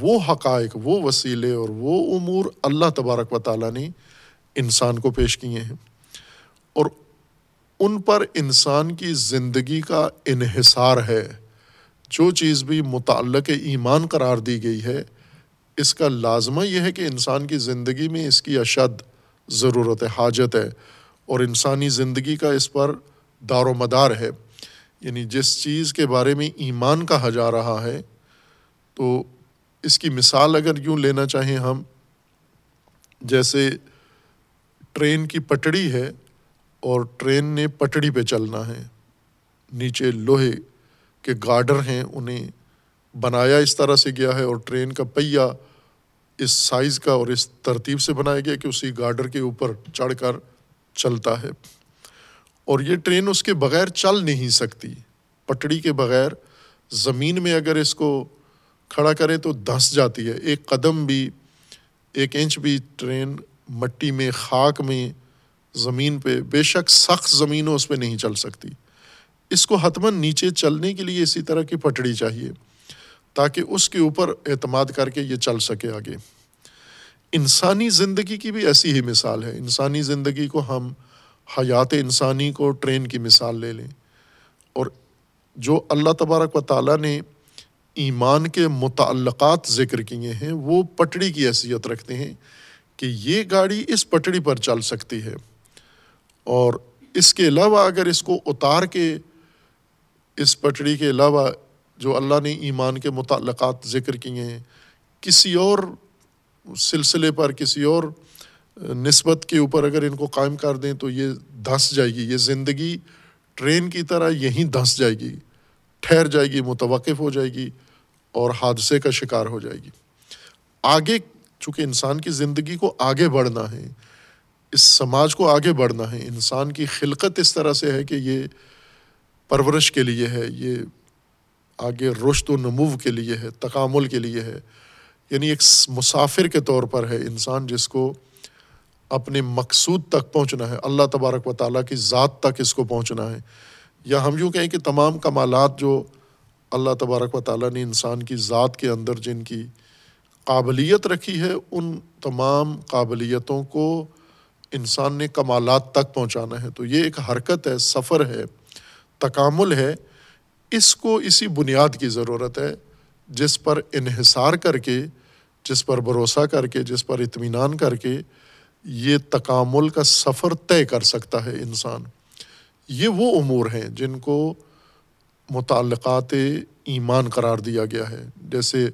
وہ حقائق، وہ وسیلے اور وہ امور اللہ تبارک و تعالیٰ نے انسان کو پیش کیے ہیں۔ اور ان پر انسان کی زندگی کا انحصار ہے۔ جو چیز بھی متعلق ایمان قرار دی گئی ہے، اس کا لازمہ یہ ہے کہ انسان کی زندگی میں اس کی اشد ضرورت ہے، حاجت ہے، اور انسانی زندگی کا اس پر دار و مدار ہے۔ یعنی جس چیز کے بارے میں ایمان کہا جا رہا ہے، تو اس کی مثال اگر یوں لینا چاہیں ہم، جیسے ٹرین کی پٹڑی ہے اور ٹرین نے پٹڑی پہ چلنا ہے، نیچے لوہے کے گارڈر ہیں، انہیں بنایا اس طرح سے گیا ہے اور ٹرین کا پہیا اس سائز کا اور اس ترتیب سے بنایا گیا کہ اسی گارڈر کے اوپر چڑھ کر چلتا ہے۔ اور یہ ٹرین اس کے بغیر چل نہیں سکتی۔ پٹڑی کے بغیر زمین میں اگر اس کو کھڑا کرے تو دھنس جاتی ہے۔ ایک قدم بھی، ایک انچ بھی ٹرین مٹی میں، خاک میں، زمین پہ بے شک سخت زمین ہو اس پہ نہیں چل سکتی۔ اس کو حتماً نیچے چلنے کے لیے اسی طرح کی پٹڑی چاہیے تاکہ اس کے اوپر اعتماد کر کے یہ چل سکے آگے۔ انسانی زندگی کی بھی ایسی ہی مثال ہے۔ انسانی زندگی کو ہم حیات انسانی کو ٹرین کی مثال لے لیں۔ اور جو اللہ تبارک و تعالیٰ نے ایمان کے متعلقات ذکر کیے ہیں، وہ پٹڑی کی حیثیت رکھتے ہیں کہ یہ گاڑی اس پٹڑی پر چل سکتی ہے۔ اور اس کے علاوہ اگر اس کو اتار کے اس پٹڑی کے علاوہ جو اللہ نے ایمان کے متعلقات ذکر کیے ہیں، کسی اور سلسلے پر، کسی اور نسبت کے اوپر اگر ان کو قائم کر دیں تو یہ دھنس جائے گی، یہ زندگی ٹرین کی طرح یہیں دھنس جائے گی، ٹھہر جائے گی، متوقف ہو جائے گی اور حادثے کا شکار ہو جائے گی۔ آگے، چونکہ انسان کی زندگی کو آگے بڑھنا ہے، اس سماج کو آگے بڑھنا ہے، انسان کی خلقت اس طرح سے ہے کہ یہ پرورش کے لیے ہے، یہ آگے رشت و نمو کے لیے ہے، تکامل کے لیے ہے۔ یعنی ایک مسافر کے طور پر ہے انسان جس کو اپنے مقصود تک پہنچنا ہے، اللہ تبارک و تعالیٰ کی ذات تک اس کو پہنچنا ہے۔ یا ہم یوں کہیں کہ تمام کمالات جو اللہ تبارک و تعالیٰ نے انسان کی ذات کے اندر جن کی قابلیت رکھی ہے، ان تمام قابلیتوں کو انسان نے کمالات تک پہنچانا ہے۔ تو یہ ایک حرکت ہے، سفر ہے۔ تکامل ہے، اس کو اسی بنیاد کی ضرورت ہے، جس پر انحصار کر کے، جس پر بھروسہ کر کے، جس پر اطمینان کر کے یہ تکامل کا سفر طے کر سکتا ہے انسان۔ یہ وہ امور ہیں جن کو متعلقات ایمان قرار دیا گیا ہے۔ جیسے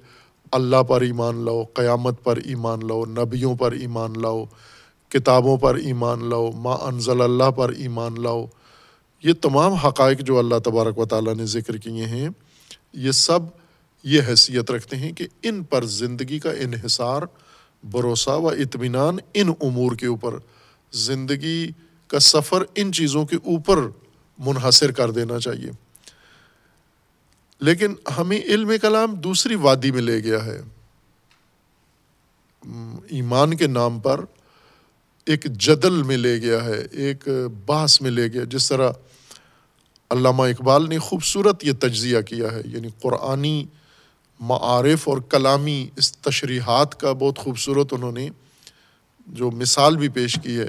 اللہ پر ایمان لاؤ، قیامت پر ایمان لاؤ، نبیوں پر ایمان لاؤ، کتابوں پر ایمان لاؤ، ما انزل اللہ پر ایمان لاؤ یہ تمام حقائق جو اللہ تبارک و تعالیٰ نے ذکر کیے ہیں، یہ سب یہ حیثیت رکھتے ہیں کہ ان پر زندگی کا انحصار، بھروسہ و اطمینان ان امور کے اوپر، زندگی کا سفر ان چیزوں کے اوپر منحصر کر دینا چاہیے۔ لیکن ہمیں علم کلام دوسری وادی میں لے گیا ہے۔ ایمان کے نام پر ایک جدل میں لے گیا ہے، ایک بحث میں لے گیا، جس طرح علامہ اقبال نے خوبصورت یہ تجزیہ کیا ہے یعنی قرآنی معارف اور کلامی اس تشریحات کا بہت خوبصورت انہوں نے جو مثال بھی پیش کی ہے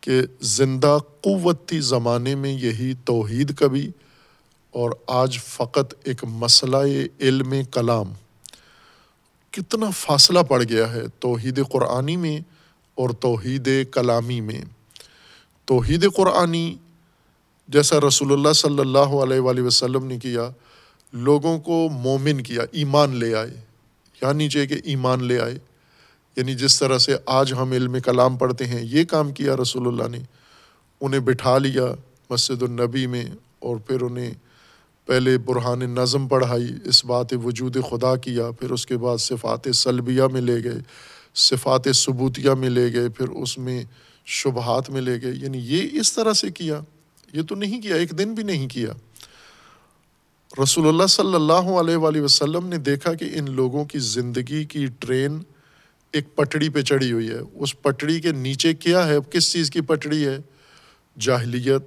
کہ زندہ قوتی زمانے میں یہی توحید کا بھی اور آج فقط ایک مسئلہ علم کلام۔ کتنا فاصلہ پڑ گیا ہے توحید قرآنی میں اور توحید کلامی میں۔ توحید قرآنی جیسا رسول اللہ صلی اللہ علیہ وآلہ وسلم نے کیا، لوگوں کو مومن کیا، ایمان لے آئے۔ یعنی چاہیے کہ ایمان لے آئے۔ یعنی جس طرح سے آج ہم علم کلام پڑھتے ہیں، یہ کام کیا رسول اللہ نے۔ انہیں بٹھا لیا مسجد النبی میں اور پھر انہیں پہلے برہان نظم پڑھائی، اس بات وجود خدا کیا، پھر اس کے بعد صفات سلبیہ میں لے گئے۔ صفات ثبوتیہ میں لے گئے، پھر اس میں شبہات میں لے گئے۔ یعنی یہ اس طرح سے کیا؟ یہ تو نہیں کیا، ایک دن بھی نہیں کیا۔ رسول اللہ صلی اللہ علیہ وآلہ وسلم نے دیکھا کہ ان لوگوں کی زندگی کی ٹرین ایک پٹڑی پہ چڑھی ہوئی ہے۔ اس پٹڑی کے نیچے کیا ہے؟ کس چیز کی پٹڑی ہے؟ جاہلیت،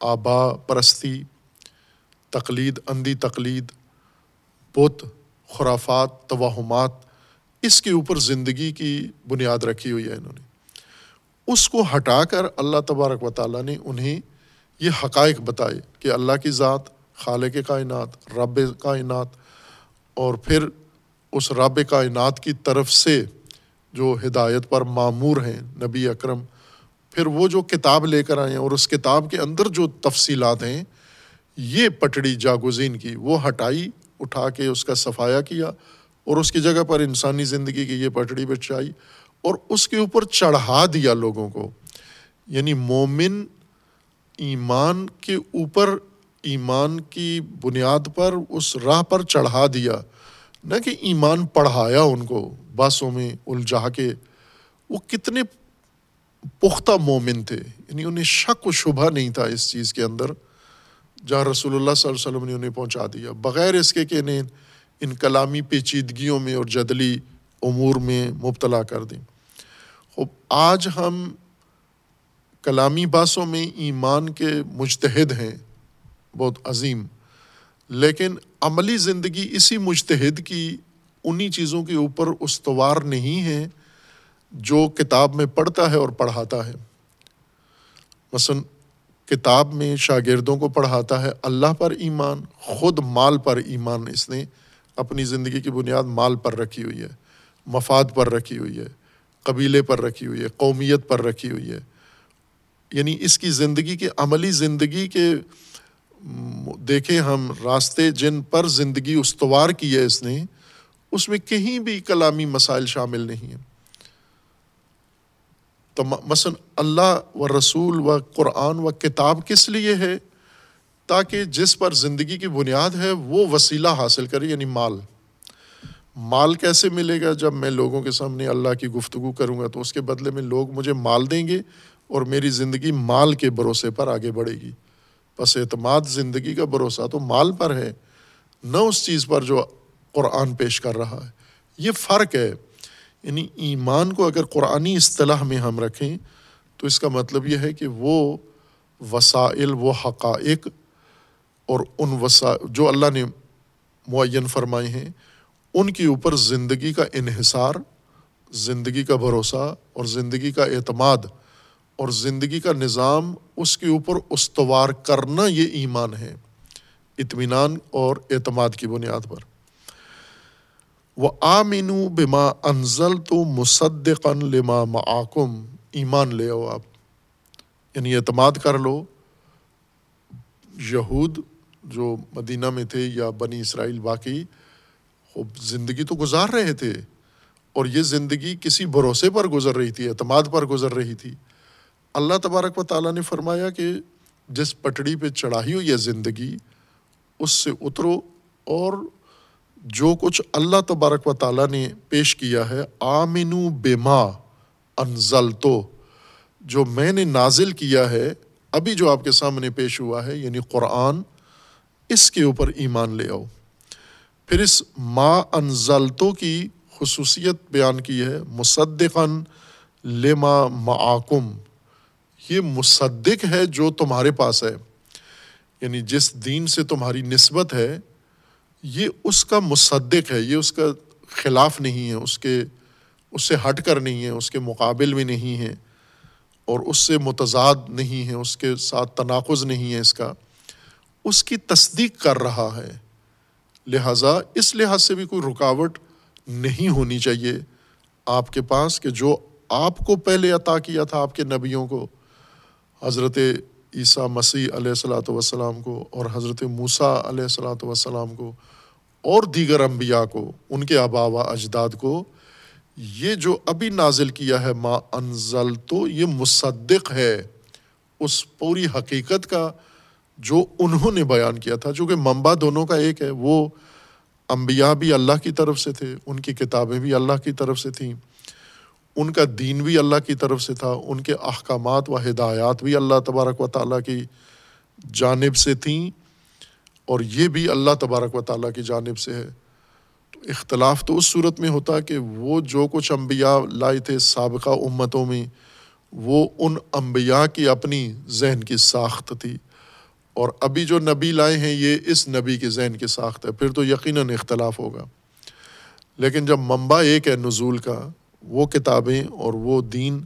آبا پرستی، تقلید، اندھی تقلید، بت، خرافات، توہمات اس کے اوپر زندگی کی بنیاد رکھی ہوئی ہے انہوں نے۔ اس کو ہٹا کر اللہ تبارک و تعالیٰ نے انہیں یہ حقائق بتائے کہ اللہ کی ذات، خالق کائنات، رب کائنات اور پھر اس رب کائنات کی طرف سے جو ہدایت پر معمور ہیں نبی اکرم، پھر وہ جو کتاب لے کر آئے ہیں اور اس کتاب کے اندر جو تفصیلات ہیں، یہ پٹڑی جاگزین کی وہ ہٹائی، اٹھا کے اس کا صفایا کیا اور اس کی جگہ پر انسانی زندگی کی یہ پٹڑی بچائی اور اس کے اوپر چڑھا دیا لوگوں کو۔ یعنی مومن ایمان کے اوپر، ایمان کی بنیاد پر، اس راہ پر چڑھا دیا۔ نہ کہ ایمان پڑھایا ان کو، باسوں میں الجھا کے۔ وہ کتنے پختہ مومن تھے۔ یعنی انہیں شک و شبہ نہیں تھا اس چیز کے اندر۔ جہاں رسول اللہ صلی اللہ علیہ وسلم نے انہیں پہنچا دیا۔ بغیر اس کے کہ انہیں ان کلامی پیچیدگیوں میں اور جدلی امور میں مبتلا کر دیں۔ خوب، آج ہم کلامی باسوں میں ایمان کے مجتہد ہیں، بہت عظیم، لیکن عملی زندگی اسی مشتحد کی انہیں چیزوں کے اوپر استوار نہیں ہے جو کتاب میں پڑھتا ہے اور پڑھاتا ہے۔ مثلاً، کتاب میں شاگردوں کو پڑھاتا ہے، اللہ پر ایمان، خود مال پر ایمان اس نے اپنی زندگی کی بنیاد مال پر رکھی ہوئی ہے، مفاد پر رکھی ہوئی ہے، قبیلے پر رکھی ہوئی ہے، قومیت پر رکھی ہوئی ہے۔ یعنی اس کی زندگی کے عملی زندگی کے دیکھیں ہم راستے جن پر زندگی استوار کی ہے اس نے، اس میں کہیں بھی کلامی مسائل شامل نہیں ہیں۔ تو مثلاً اللہ و رسول و قرآن و کتاب کس لیے ہے؟ تاکہ جس پر زندگی کی بنیاد ہے وہ وسیلہ حاصل کرے یعنی مال۔ مال کیسے ملے گا؟ جب میں لوگوں کے سامنے اللہ کی گفتگو کروں گا تو اس کے بدلے میں لوگ مجھے مال دیں گے اور میری زندگی مال کے بھروسے پر آگے بڑھے گی۔ بس اعتماد زندگی کا بھروسہ تو مال پر ہے، نہ اس چیز پر جو قرآن پیش کر رہا ہے۔ یہ فرق ہے۔ یعنی ایمان کو اگر قرآنی اصطلاح میں ہم رکھیں تو اس کا مطلب یہ ہے کہ وہ وسائل و حقائق اور ان وسا، جو اللہ نے معین فرمائے ہیں، ان کے اوپر زندگی کا انحصار، زندگی کا بھروسہ اور زندگی کا اعتماد اور زندگی کا نظام، اس کے اوپر استوار کرنا یہ ایمان ہے، اطمینان اور اعتماد کی بنیاد پر۔ وہ آمین بما انزل تو مصدقن لما معاکم ایمان لے آؤ آپ۔ یعنی اعتماد کر لو۔ یہود جو مدینہ میں تھے یا بنی اسرائیل باقی خوب زندگی تو گزار رہے تھے اور یہ زندگی کسی بھروسے پر گزر رہی تھی، اعتماد پر گزر رہی تھی۔ اللہ تبارک و تعالیٰ نے فرمایا کہ جس پٹڑی پہ چڑھائی ہوئی ہے زندگی، اس سے اترو اور جو کچھ اللہ تبارک و تعالیٰ نے پیش کیا ہے آمین بے انزل تو جو میں نے نازل کیا ہے، ابھی جو آپ کے سامنے پیش ہوا ہے یعنی قرآن اس کے اوپر ایمان لے آؤ۔ پھر اس ما انزلتو کی خصوصیت بیان کی ہے مصدقن لما معاکم۔ یہ مصدق ہے جو تمہارے پاس ہے یعنی جس دین سے تمہاری نسبت ہے، یہ اس کا مصدق ہے۔ یہ اس کا خلاف نہیں ہے، اس کے، اس سے ہٹ کر نہیں ہے، اس کے مقابل میں نہیں ہے اور اس سے متضاد نہیں ہے، اس کے ساتھ تناقض نہیں ہے اس کا۔ اس کی تصدیق کر رہا ہے۔ لہٰذا اس لحاظ سے بھی کوئی رکاوٹ نہیں ہونی چاہیے۔ آپ کے پاس کہ جو آپ کو پہلے عطا کیا تھا آپ کے نبیوں کو، حضرت عیسیٰ مسیح علیہ السلاۃ وسلام کو اور حضرت موسیٰ علیہ السلاۃ وسلام کو اور دیگر انبیاء کو، ان کے آبا و اجداد کو، یہ جو ابھی نازل کیا ہے، ما انزل تو یہ مصدق ہے۔ اس پوری حقیقت کا جو انہوں نے بیان کیا تھا چونکہ منبع دونوں کا ایک ہے، وہ انبیاء بھی اللہ کی طرف سے تھے، ان کی کتابیں بھی اللہ کی طرف سے تھیں، ان کا دین بھی اللہ کی طرف سے تھا، ان کے احکامات و ہدایات بھی اللہ تبارک و تعالیٰ کی جانب سے تھیں، اور یہ بھی اللہ تبارک و تعالیٰ کی جانب سے ہے۔ تو اختلاف تو اس صورت میں ہوتا کہ وہ جو کچھ انبیاء لائے تھے سابقہ امتوں میں، وہ ان انبیاء کی اپنی ذہن کی ساخت تھی۔ اور ابھی جو نبی لائے ہیں، یہ اس نبی کے ذہن کی ساخت ہے۔ پھر تو یقیناً اختلاف ہوگا۔ لیکن جب منبع ایک ہے نزول کا، وہ کتابیں اور وہ دین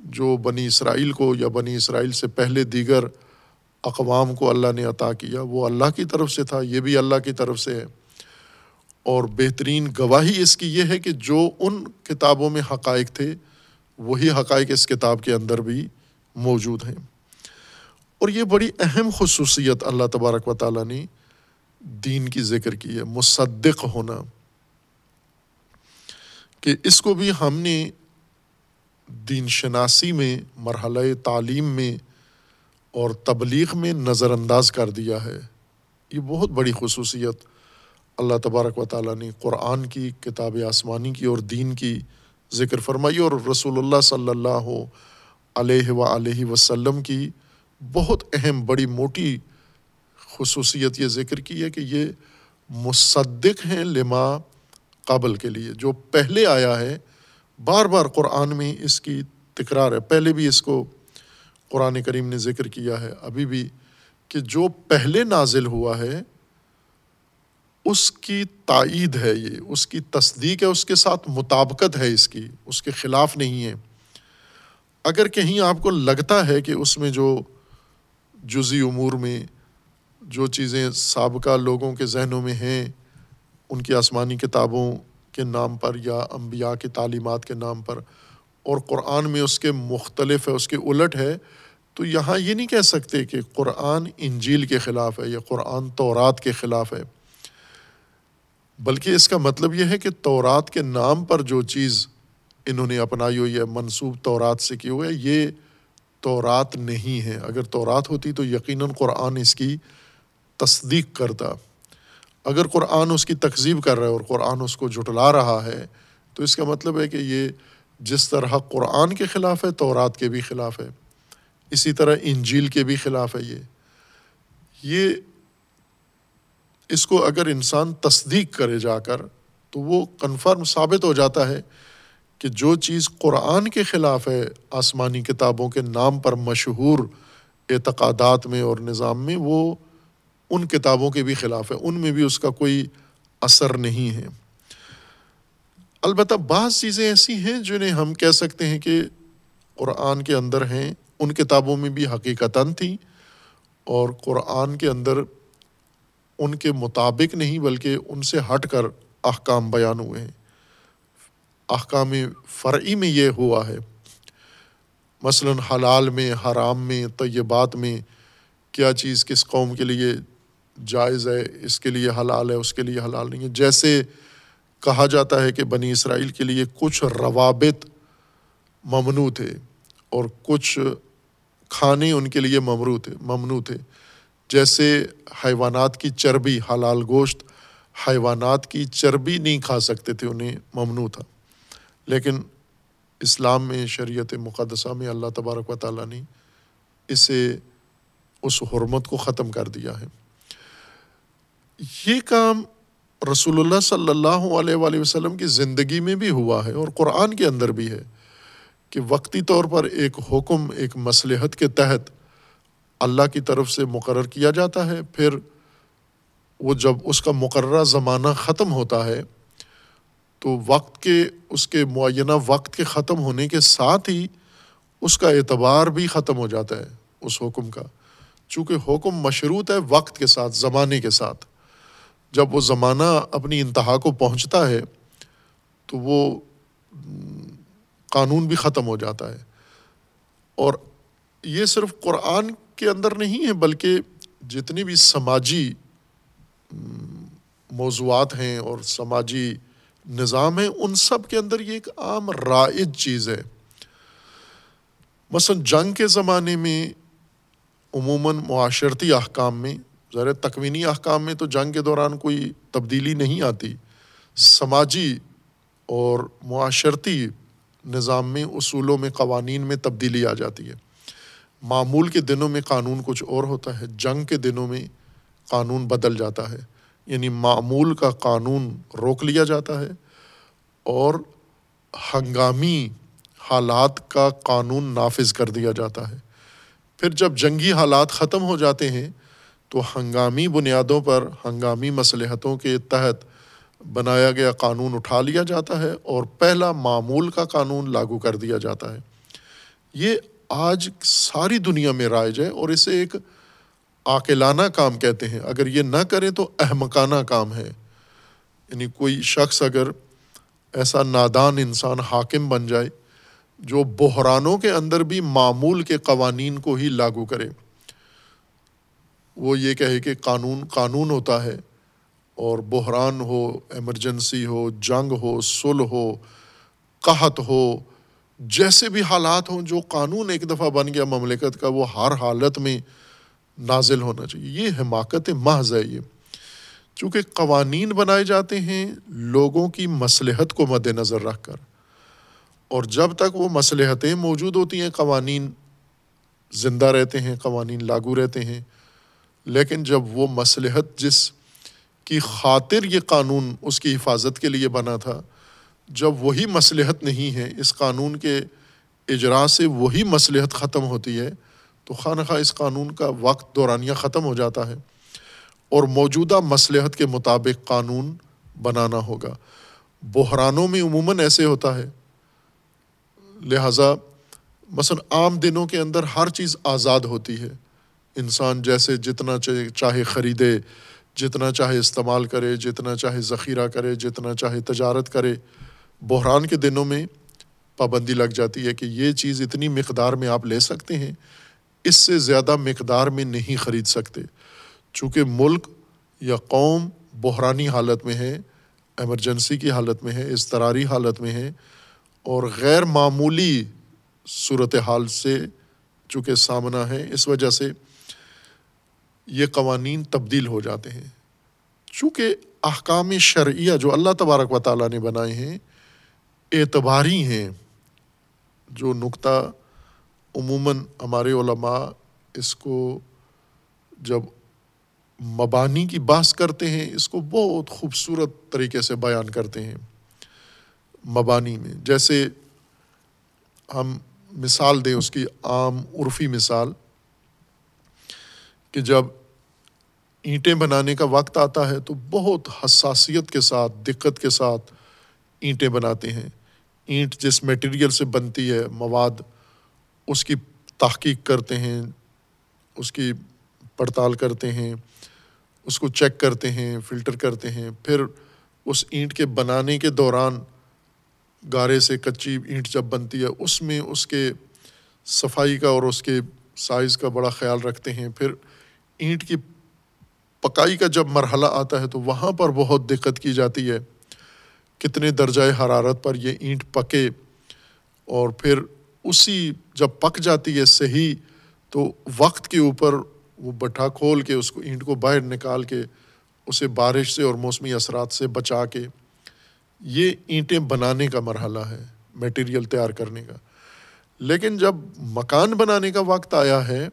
جو بنی اسرائیل کو یا بنی اسرائیل سے پہلے دیگر اقوام کو اللہ نے عطا کیا، وہ اللہ کی طرف سے تھا، یہ بھی اللہ کی طرف سے ہے۔ اور بہترین گواہی اس کی یہ ہے کہ جو ان کتابوں میں حقائق تھے، وہی حقائق اس کتاب کے اندر بھی موجود ہیں۔ اور یہ بڑی اہم خصوصیت اللہ تبارک و تعالیٰ نے دین کی ذکر کی ہے، مصدق ہونا۔ کہ اس کو بھی ہم نے دین شناسی میں، مرحلہ تعلیم میں اور تبلیغ میں نظر انداز کر دیا ہے۔ یہ بہت بڑی خصوصیت اللہ تبارک و تعالیٰ نے قرآن کی، کتاب آسمانی کی اور دین کی ذکر فرمائی اور رسول اللہ صلی اللہ علیہ و علیہ وسلم کی بہت اہم، بڑی موٹی خصوصیت یہ ذکر کی ہے کہ یہ مصدق ہیں لما قابل کے لیے۔ جو پہلے آیا ہے، بار بار قرآن میں اس کی تکرار ہے۔ پہلے بھی اس کو قرآن کریم نے ذکر کیا ہے، ابھی بھی کہ جو پہلے نازل ہوا ہے، اس کی تائید ہے یہ۔ اس کی تصدیق ہے، اس کے ساتھ مطابقت ہے اس کی۔ اس کے خلاف نہیں ہے۔ اگر کہیں آپ کو لگتا ہے کہ اس میں جو جزی امور میں جو چیزیں سابقہ لوگوں کے ذہنوں میں ہیں، ان کی آسمانی کتابوں کے نام پر یا انبیاء کی تعلیمات کے نام پر، اور قرآن میں اس کے مختلف ہے، اس کے الٹ ہے، تو یہاں یہ نہیں کہہ سکتے کہ قرآن انجیل کے خلاف ہے یا قرآن تورات کے خلاف ہے۔ بلکہ اس کا مطلب یہ ہے کہ تورات کے نام پر جو چیز انہوں نے اپنائی ہوئی ہے منصوب تورات سے کی ہوئے یہ تورات نہیں ہے۔ اگر تورات ہوتی تو یقیناً قرآن اس کی تصدیق کرتا۔ اگر قرآن اس کی تقزیب کر رہا ہے اور قرآن اس کو جھٹلا رہا ہے، تو اس کا مطلب ہے کہ یہ جس طرح قرآن کے خلاف ہے، تورات کے بھی خلاف ہے۔ اسی طرح انجیل کے بھی خلاف ہے یہ۔ یہ اس کو اگر انسان تصدیق کرے جا کر، تو وہ کنفرم ثابت ہو جاتا ہے کہ جو چیز قرآن کے خلاف ہے، آسمانی کتابوں کے نام پر مشہور اعتقادات میں اور نظام میں، وہ ان کتابوں کے بھی خلاف ہے۔ ان میں بھی اس کا کوئی اثر نہیں ہے۔ البتہ بعض چیزیں ایسی ہیں جنہیں ہم کہہ سکتے ہیں کہ قرآن کے اندر ہیں۔ ان کتابوں میں بھی حقیقتاً تھیں اور قرآن کے اندر ان کے مطابق نہیں، بلکہ ان سے ہٹ کر احکام بیان ہوئے ہیں۔ احکام فرعی میں یہ ہوا ہے۔ مثلاً حلال میں، حرام میں، طیبات میں کیا چیز کس قوم کے لیے جائز ہے، اس کے لیے حلال ہے، اس کے لیے حلال نہیں ہے۔ جیسے کہا جاتا ہے کہ بنی اسرائیل کے لیے کچھ روابط ممنوع تھے اور کچھ کھانے ان کے لیے ممرو تھے، ممنوع تھے۔ جیسے حیوانات کی چربی، حلال گوشت، حیوانات کی چربی نہیں کھا سکتے تھے، انہیں ممنوع تھا۔ لیکن اسلام میں، شریعت مقدسہ میں اللہ تبارک و تعالیٰ نے اسے، اس حرمت کو ختم کر دیا ہے۔ یہ کام رسول اللہ صلی اللہ علیہ وآلہ وسلم کی زندگی میں بھی ہوا ہے اور قرآن کے اندر بھی ہے کہ وقتی طور پر ایک حکم، ایک مصلحت کے تحت اللہ کی طرف سے مقرر کیا جاتا ہے۔ پھر وہ جب اس کا مقررہ زمانہ ختم ہوتا ہے تو وقت کے، اس کے معینہ وقت کے ختم ہونے کے ساتھ ہی اس کا اعتبار بھی ختم ہو جاتا ہے اس حکم کا۔ چونکہ حکم مشروط ہے وقت کے ساتھ، زمانے کے ساتھ۔ جب وہ زمانہ اپنی انتہا کو پہنچتا ہے، تو وہ قانون بھی ختم ہو جاتا ہے۔ اور یہ صرف قرآن کے اندر نہیں ہے، بلکہ جتنی بھی سماجی موضوعات ہیں اور سماجی نظام ہیں ان سب کے اندر یہ ایک عام رائج چیز ہے۔ مثلاً جنگ کے زمانے میں، عموماً معاشرتی احکام میں ذرا تکوینی احکام میں تو جنگ کے دوران کوئی تبدیلی نہیں آتی۔ سماجی اور معاشرتی نظام میں، اصولوں میں، قوانین میں تبدیلی آ جاتی ہے۔ معمول کے دنوں میں قانون کچھ اور ہوتا ہے، جنگ کے دنوں میں قانون بدل جاتا ہے۔ یعنی معمول کا قانون روک لیا جاتا ہے اور ہنگامی حالات کا قانون نافذ کر دیا جاتا ہے۔ پھر جب جنگی حالات ختم ہو جاتے ہیں، تو ہنگامی بنیادوں پر ہنگامی مصلحتوں کے تحت بنایا گیا قانون اٹھا لیا جاتا ہے اور پہلا معمول کا قانون لاگو کر دیا جاتا ہے۔ یہ آج ساری دنیا میں رائج ہے اور اسے ایک عاقلانہ کام کہتے ہیں۔ اگر یہ نہ کریں تو احمقانہ کام ہے۔ یعنی کوئی شخص اگر ایسا نادان انسان حاکم بن جائے جو بحرانوں کے اندر بھی معمول کے قوانین کو ہی لاگو کرے۔ وہ یہ کہے کہ قانون قانون ہوتا ہے اور بحران ہو ایمرجنسی ہو، جنگ ہو سل ہو، قحط ہو، جیسے بھی حالات ہوں، جو قانون ایک دفعہ بن گیا مملکت کا، وہ ہر حالت میں نازل ہونا چاہیے۔ یہ حماقت محض ہے یہ۔ چونکہ قوانین بنائے جاتے ہیں، لوگوں کی مصلحت کو مد نظر رکھ کر۔ اور جب تک وہ مصلحتیں موجود ہوتی ہیں، قوانین زندہ رہتے ہیں، قوانین لاگو رہتے ہیں۔ لیکن جب وہ مصلحت جس کی خاطر یہ قانون اس کی حفاظت کے لیے بنا تھا، جب وہی مصلحت نہیں ہے، اس قانون کے اجرا سے وہی مصلحت ختم ہوتی ہے تو خواہ نخواہ اس قانون کا وقت دورانیہ ختم ہو جاتا ہے اور موجودہ مصلحت کے مطابق قانون بنانا ہوگا۔ بحرانوں میں عموماً ایسے ہوتا ہے۔ لہٰذا مثلاً عام دنوں کے اندر ہر چیز آزاد ہوتی ہے۔ انسان جیسے جتنا چاہے خریدے، جتنا چاہے استعمال کرے، جتنا چاہے ذخیرہ کرے، جتنا چاہے تجارت کرے، بحران کے دنوں میں پابندی لگ جاتی ہے کہ یہ چیز اتنی مقدار میں آپ لے سکتے ہیں اس سے زیادہ مقدار میں نہیں خرید سکتے۔ چونکہ ملک یا قوم بحرانی حالت میں ہے، ایمرجنسی کی حالت میں ہے، اضطراری حالت میں ہے اور غیر معمولی صورت حال سے چونکہ سامنا ہے، اس وجہ سے یہ قوانین تبدیل ہو جاتے ہیں۔ چونکہ احکام شرعیہ جو اللہ تبارک و تعالیٰ نے بنائے ہیں، اعتباری ہیں، جو نقطہ عموماً ہمارے علماء اس کو جب مبانی کی بحث کرتے ہیں، اس کو بہت خوبصورت طریقے سے بیان کرتے ہیں مبانی میں۔ جیسے ہم مثال دیں اس کی عام عرفی مثال کہ جب اینٹیں بنانے کا وقت آتا ہے تو بہت حساسیت کے ساتھ، دقت کے ساتھ اینٹیں بناتے ہیں۔ اینٹ جس میٹیریل سے بنتی ہے، مواد اس کی تحقیق کرتے ہیں، اس کی پڑتال کرتے ہیں، اس کو چیک کرتے ہیں، فلٹر کرتے ہیں۔ پھر اس اینٹ کے بنانے کے دوران گارے سے کچی اینٹ جب بنتی ہے، اس میں اس کے صفائی کا اور اس کے سائز کا بڑا خیال رکھتے ہیں۔ پھر اینٹ کی پکائی کا جب مرحلہ آتا ہے تو وہاں پر بہت دقت کی جاتی ہے۔ کتنے درجۂ حرارت پر یہ اینٹ پکے اور پھر اسی جب پک جاتی ہے صحیح، تو وقت کے اوپر وہ بٹھا کھول کے، اس کو اینٹ کو باہر نکال کے، اسے بارش سے اور موسمی اثرات سے بچا کے، یہ اینٹیں بنانے کا مرحلہ ہے میٹیریل تیار کرنے کا۔ لیکن جب مکان بنانے کا وقت آیا ہے،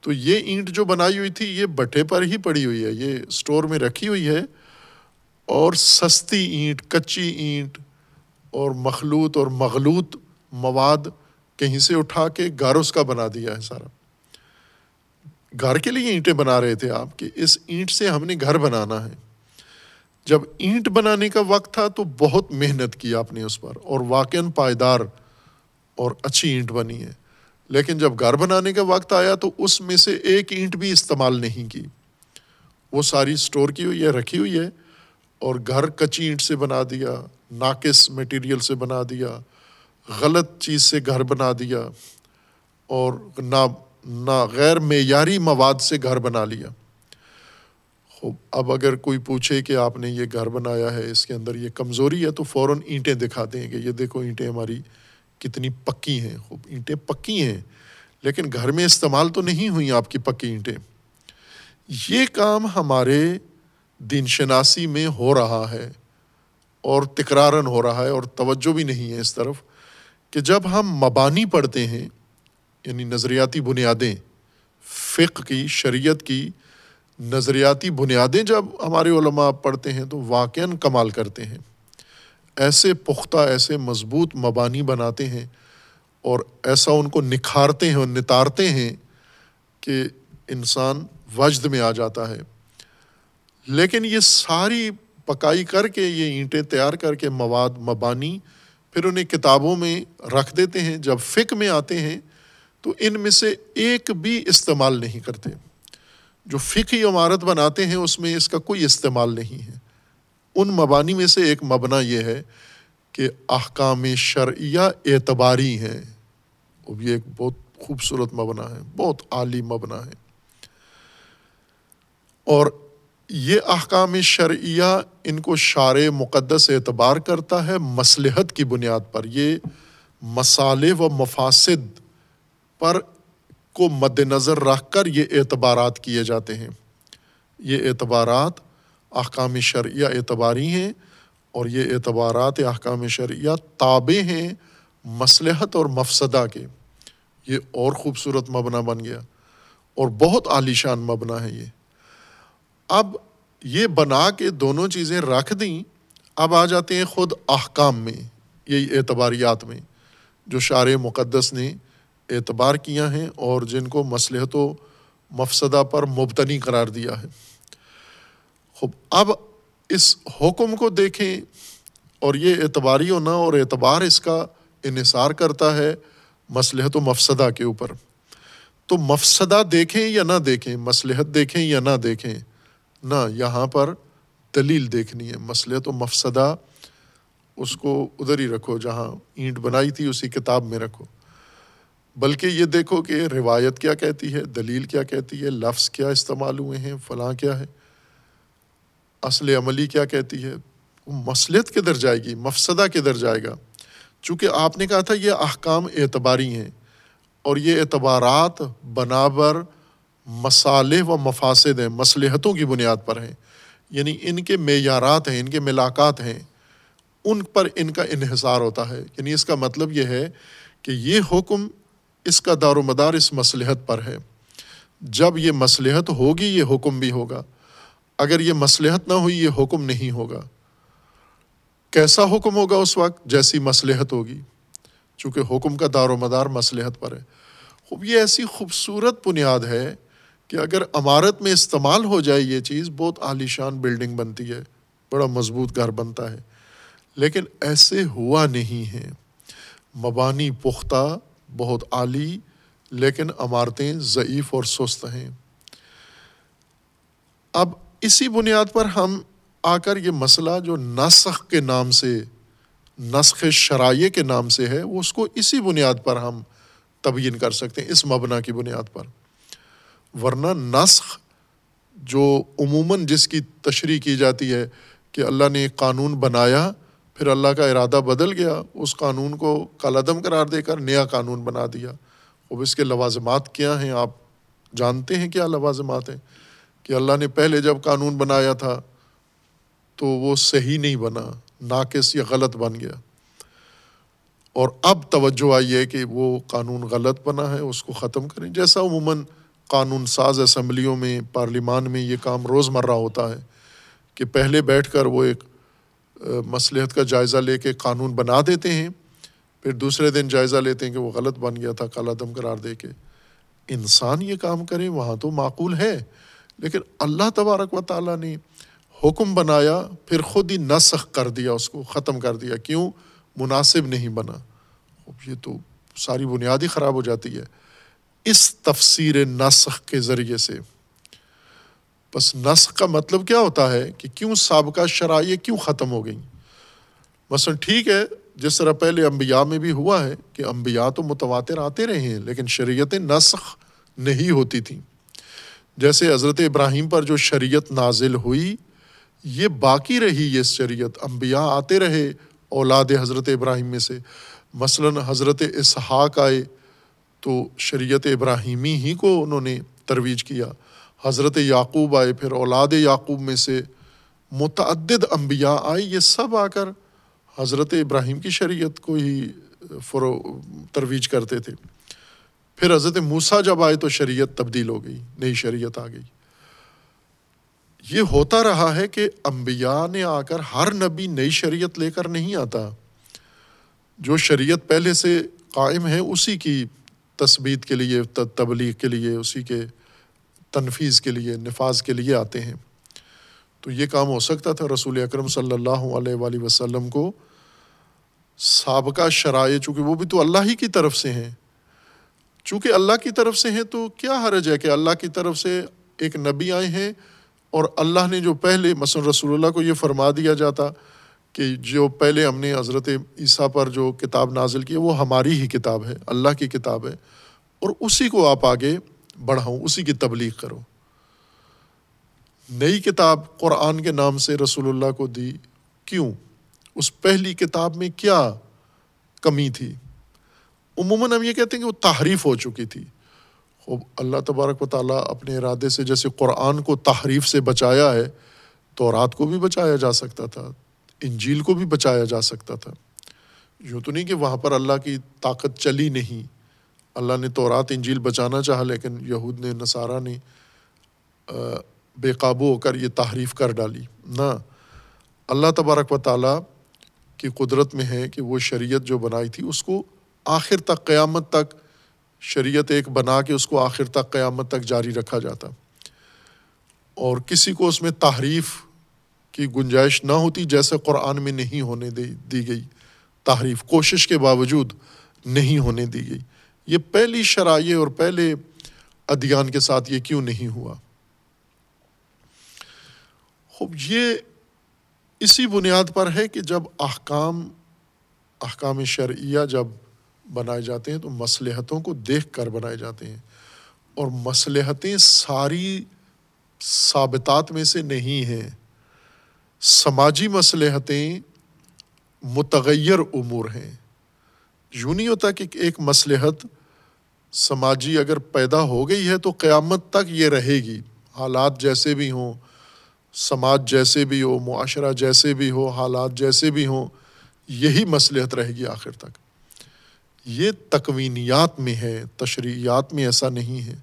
تو یہ اینٹ جو بنائی ہوئی تھی، یہ بٹھے پر ہی پڑی ہوئی ہے، یہ اسٹور میں رکھی ہوئی ہے۔ اور سستی اینٹ، کچی اینٹ اور مخلوط اور مغلوط مواد کہیں سے اٹھا کے گارس کا بنا دیا ہے سارا۔ گھر کے لیے اینٹیں بنا رہے تھے آپ کہ اس اینٹ سے ہم نے گھر بنانا ہے۔ جب اینٹ بنانے کا وقت تھا تو بہت محنت کی آپ نے اس پر اور واقع پائیدار اور اچھی اینٹ بنی ہے۔ لیکن جب گھر بنانے کا وقت آیا تو اس میں سے ایک اینٹ بھی استعمال نہیں کی۔ وہ ساری اسٹور کی ہوئی ہے، رکھی ہوئی ہے اور گھر کچی اینٹ سے بنا دیا، ناقص میٹیریل سے بنا دیا۔ غلط چیز سے گھر بنا دیا اور نہ نہ غیر معیاری مواد سے گھر بنا لیا۔ خوب، اب اگر کوئی پوچھے کہ آپ نے یہ گھر بنایا ہے، اس کے اندر یہ کمزوری ہے، تو فوراً اینٹیں دکھا دیں گے۔ یہ دیکھو، اینٹیں ہماری کتنی پکی ہیں۔ خوب، اینٹیں پکی ہیں، لیکن گھر میں استعمال تو نہیں ہوئیں آپ کی پکی اینٹیں۔ یہ کام ہمارے دین شناسی میں ہو رہا ہے اور تکرارن ہو رہا ہے اور توجہ بھی نہیں ہے اس طرف۔ کہ جب ہم مبانی پڑھتے ہیں یعنی نظریاتی بنیادیں، فقہ کی، شریعت کی نظریاتی بنیادیں جب ہمارے علماء پڑھتے ہیں تو واقع کمال کرتے ہیں۔ ایسے پختہ، ایسے مضبوط مبانی بناتے ہیں اور ایسا ان کو نکھارتے ہیں اور نتارتے ہیں کہ انسان وجد میں آ جاتا ہے۔ لیکن یہ ساری پکائی کر کے، یہ اینٹیں تیار کر کے مواد، مبانی پھر انہیں کتابوں میں رکھ دیتے ہیں، جب فک میں آتے ہیں تو ان میں سے ایک بھی استعمال نہیں کرتے۔ جو فقی عمارت بناتے ہیں، اس میں اس کا کوئی استعمال نہیں ہے۔ ان مبانی میں سے ایک مبنا یہ ہے کہ احکام شرعیہ اعتباری ہیں۔ وہ بھی ایک بہت خوبصورت مبنا ہے، بہت عالی مبنا ہے۔ اور یہ احکام شرعیہ ان کو شار مقدس اعتبار کرتا ہے مصلحت کی بنیاد پر۔ یہ مسالے و مفاصد پر کو مد نظر رکھ کر یہ اعتبارات کیے جاتے ہیں۔ یہ اعتبارات احکام شرعیہ اعتباری ہیں اور یہ اعتبارات احکام شرعیہ تابع ہیں مصلحت اور مفسدہ کے۔ یہ اور خوبصورت مبنا بن گیا اور بہت عالیشان مبنا ہے یہ۔ اب یہ بنا کے دونوں چیزیں رکھ دیں، اب آ جاتے ہیں خود احکام میں یہی اعتباریات میں، جو شار مقدس نے اعتبار کیا ہیں اور جن کو مصلحت و مفسدہ پر مبتنی قرار دیا ہے۔ خوب اب اس حکم کو دیکھیں اور یہ اعتباری ہونا اور اعتبار اس کا انحصار کرتا ہے مصلحت و مفسدہ کے اوپر۔ تو مفسدہ دیکھیں یا نہ دیکھیں، مصلحت دیکھیں یا نہ دیکھیں نہ یہاں پر دلیل دیکھنی ہے۔ مصلحت و مفسدہ اس کو ادھر ہی رکھو، جہاں اینٹ بنائی تھی اسی کتاب میں رکھو۔ بلکہ یہ دیکھو کہ روایت کیا کہتی ہے، دلیل کیا کہتی ہے، لفظ کیا استعمال ہوئے ہیں، فلاں کیا ہے، اصل عملی کیا کہتی ہے۔ مسلط کدھر جائے گی؟ مفسدہ کدھر جائے گا؟ چونکہ آپ نے کہا تھا یہ احکام اعتباری ہیں اور یہ اعتبارات بنابر مسالح و مفاصد ہیں، مصلحتوں کی بنیاد پر ہیں۔ یعنی ان کے معیارات ہیں، ان کے ملاقات ہیں۔ ان پر ان کا انحصار ہوتا ہے۔ یعنی اس کا مطلب یہ ہے کہ یہ حکم اس کا دار و مدار اس مصلحت پر ہے۔ جب یہ مصلحت ہوگی، یہ حکم بھی ہوگا۔ اگر یہ مصلحت نہ ہوئی، یہ حکم نہیں ہوگا۔ کیسا حکم ہوگا اس وقت؟ جیسی مصلحت ہوگی۔ چونکہ حکم کا دار و مدار مصلحت پر ہے۔ خوب، یہ ایسی خوبصورت بنیاد ہے کہ اگر عمارت میں استعمال ہو جائے یہ چیز، بہت عالیشان بلڈنگ بنتی ہے، بڑا مضبوط گھر بنتا ہے۔ لیکن ایسے ہوا نہیں ہے۔ مبانی پختہ، بہت عالی لیکن عمارتیں ضعیف اور سست ہیں۔ اب اسی بنیاد پر ہم آ کر یہ مسئلہ جو نسخ کے نام سے، نسخ شرائع کے نام سے ہے وہ اس کو اسی بنیاد پر ہم تبیین کر سکتے ہیں، اس مبنا کی بنیاد پر۔ ورنہ نسخ جو عموماً جس کی تشریح کی جاتی ہے کہ اللہ نے ایک قانون بنایا، پھر اللہ کا ارادہ بدل گیا، اس قانون کو کالعدم قرار دے کر نیا قانون بنا دیا۔ اب اس کے لوازمات کیا ہیں؟ آپ جانتے ہیں کیا لوازمات ہیں؟ کہ اللہ نے پہلے جب قانون بنایا تھا تو وہ صحیح نہیں بنا، ناقص یا غلط بن گیا۔ اور اب توجہ آئی ہے کہ وہ قانون غلط بنا ہے، اس کو ختم کریں۔ جیسا عموماً قانون ساز اسمبلیوں میں، پارلیمان میں یہ کام روز مرہ ہوتا ہے کہ پہلے بیٹھ کر وہ ایک مصلحت کا جائزہ لے کے قانون بنا دیتے ہیں، پھر دوسرے دن جائزہ لیتے ہیں کہ وہ غلط بن گیا تھا، کالا دم قرار دے کے۔ انسان یہ کام کرے، وہاں تو معقول ہے۔ لیکن اللہ تبارک و تعالیٰ نے حکم بنایا، پھر خود ہی نسخ کر دیا، اس کو ختم کر دیا۔ کیوں؟ مناسب نہیں بنا۔ یہ تو ساری بنیاد ہی خراب ہو جاتی ہے۔ اس تفسیر نسخ کے ذریعے سے۔ بس نسخ کا مطلب کیا ہوتا ہے کہ کیوں سابقہ شرائع کیوں ختم ہو گئیں؟ مثلاً ٹھیک ہے، جس طرح پہلے انبیاء میں بھی ہوا ہے کہ انبیاء تو متواتر آتے رہے ہیں، لیکن شریعت نسخ نہیں ہوتی تھیں جیسے حضرت ابراہیم پر جو شریعت نازل ہوئی، یہ باقی رہی، یہ شریعت انبیاء آتے رہے اولاد حضرت ابراہیم میں سے۔ مثلاً حضرت اسحاق آئے تو شریعت ابراہیمی ہی کو انہوں نے ترویج کیا۔ حضرت یعقوب آئے، پھر اولاد یعقوب میں سے متعدد انبیاء آئے، یہ سب آ کر حضرت ابراہیم کی شریعت کو ہی فرو ترویج کرتے تھے۔ پھر حضرت موسا جب آئے تو شریعت تبدیل ہو گئی، نئی شریعت آ گئی۔ یہ ہوتا رہا ہے کہ انبیاء نے آ کر ہر نبی نئی شریعت لے کر نہیں آتا۔ جو شریعت پہلے سے قائم ہے، اسی کی تصویر کے لیے تبلیغ کے لیے، اسی کے تنفیذ کے لیے، نفاذ کے لیے آتے ہیں۔ تو یہ کام ہو سکتا تھا رسول اکرم صلی اللہ علیہ وآلہ وسلم کو۔ سابقہ شرائع، چونکہ وہ بھی تو اللہ ہی کی طرف سے ہیں۔ چونکہ اللہ کی طرف سے ہیں تو کیا حرج ہے کہ اللہ کی طرف سے ایک نبی آئے ہیں اور اللہ نے جو پہلے مثلاً رسول اللہ کو یہ فرما دیا جاتا کہ جو پہلے ہم نے حضرت عیسیٰ پر جو کتاب نازل کی وہ ہماری ہی کتاب ہے، اللہ کی کتاب ہے، اور اسی کو آپ آگے بڑھاؤں، اسی کی تبلیغ کرو۔ نئی کتاب قرآن کے نام سے رسول اللہ کو دی، کیوں؟ اس پہلی کتاب میں کیا کمی تھی؟ عموماً ہم یہ کہتے ہیں کہ وہ تحریف ہو چکی تھی۔ خوب، اللہ تبارک و تعالیٰ اپنے ارادے سے جیسے قرآن کو تحریف سے بچایا ہے، تو رات کو بھی بچایا جا سکتا تھا۔ انجیل کو بھی بچایا جا سکتا تھا۔ یوں تو نہیں کہ وہاں پر اللہ کی طاقت چلی نہیں۔ اللہ نے تو رات انجیل بچانا چاہا، لیکن یہود نے، نصارہ نے بے قابو ہو کر یہ تحریف کر ڈالی۔ نہ، اللہ تبارک و تعالیٰ کی قدرت میں ہے کہ وہ شریعت جو بنائی تھی، اس کو آخر تک، قیامت تک شریعت ایک بنا کے اس کو آخر تک، قیامت تک جاری رکھا جاتا۔ اور کسی کو اس میں تحریف کی گنجائش نہ ہوتی جیسے قرآن میں نہیں ہونے دی گئی۔ تحریف کوشش کے باوجود نہیں ہونے دی گئی۔ یہ پہلی شرائع اور پہلے ادیان کے ساتھ یہ کیوں نہیں ہوا؟ خوب، یہ اسی بنیاد پر ہے کہ جب احکام احکام شرعیہ جب بنائے جاتے ہیں تو مصلحتوں کو دیکھ کر بنائے جاتے ہیں۔ اور مصلحتیں ساری ثابتات میں سے نہیں ہیں۔ سماجی مصلحتیں متغیر امور ہیں۔ یوں نہیں ہوتا کہ ایک مصلحت سماجی اگر پیدا ہو گئی ہے تو قیامت تک یہ رہے گی۔ حالات جیسے بھی ہوں، سماج جیسے بھی ہو، معاشرہ جیسے بھی ہو، حالات جیسے بھی ہوں، یہی مصلحت رہے گی آخر تک۔ یہ تکوینیات میں ہے تشریحات میں ایسا نہیں ہے۔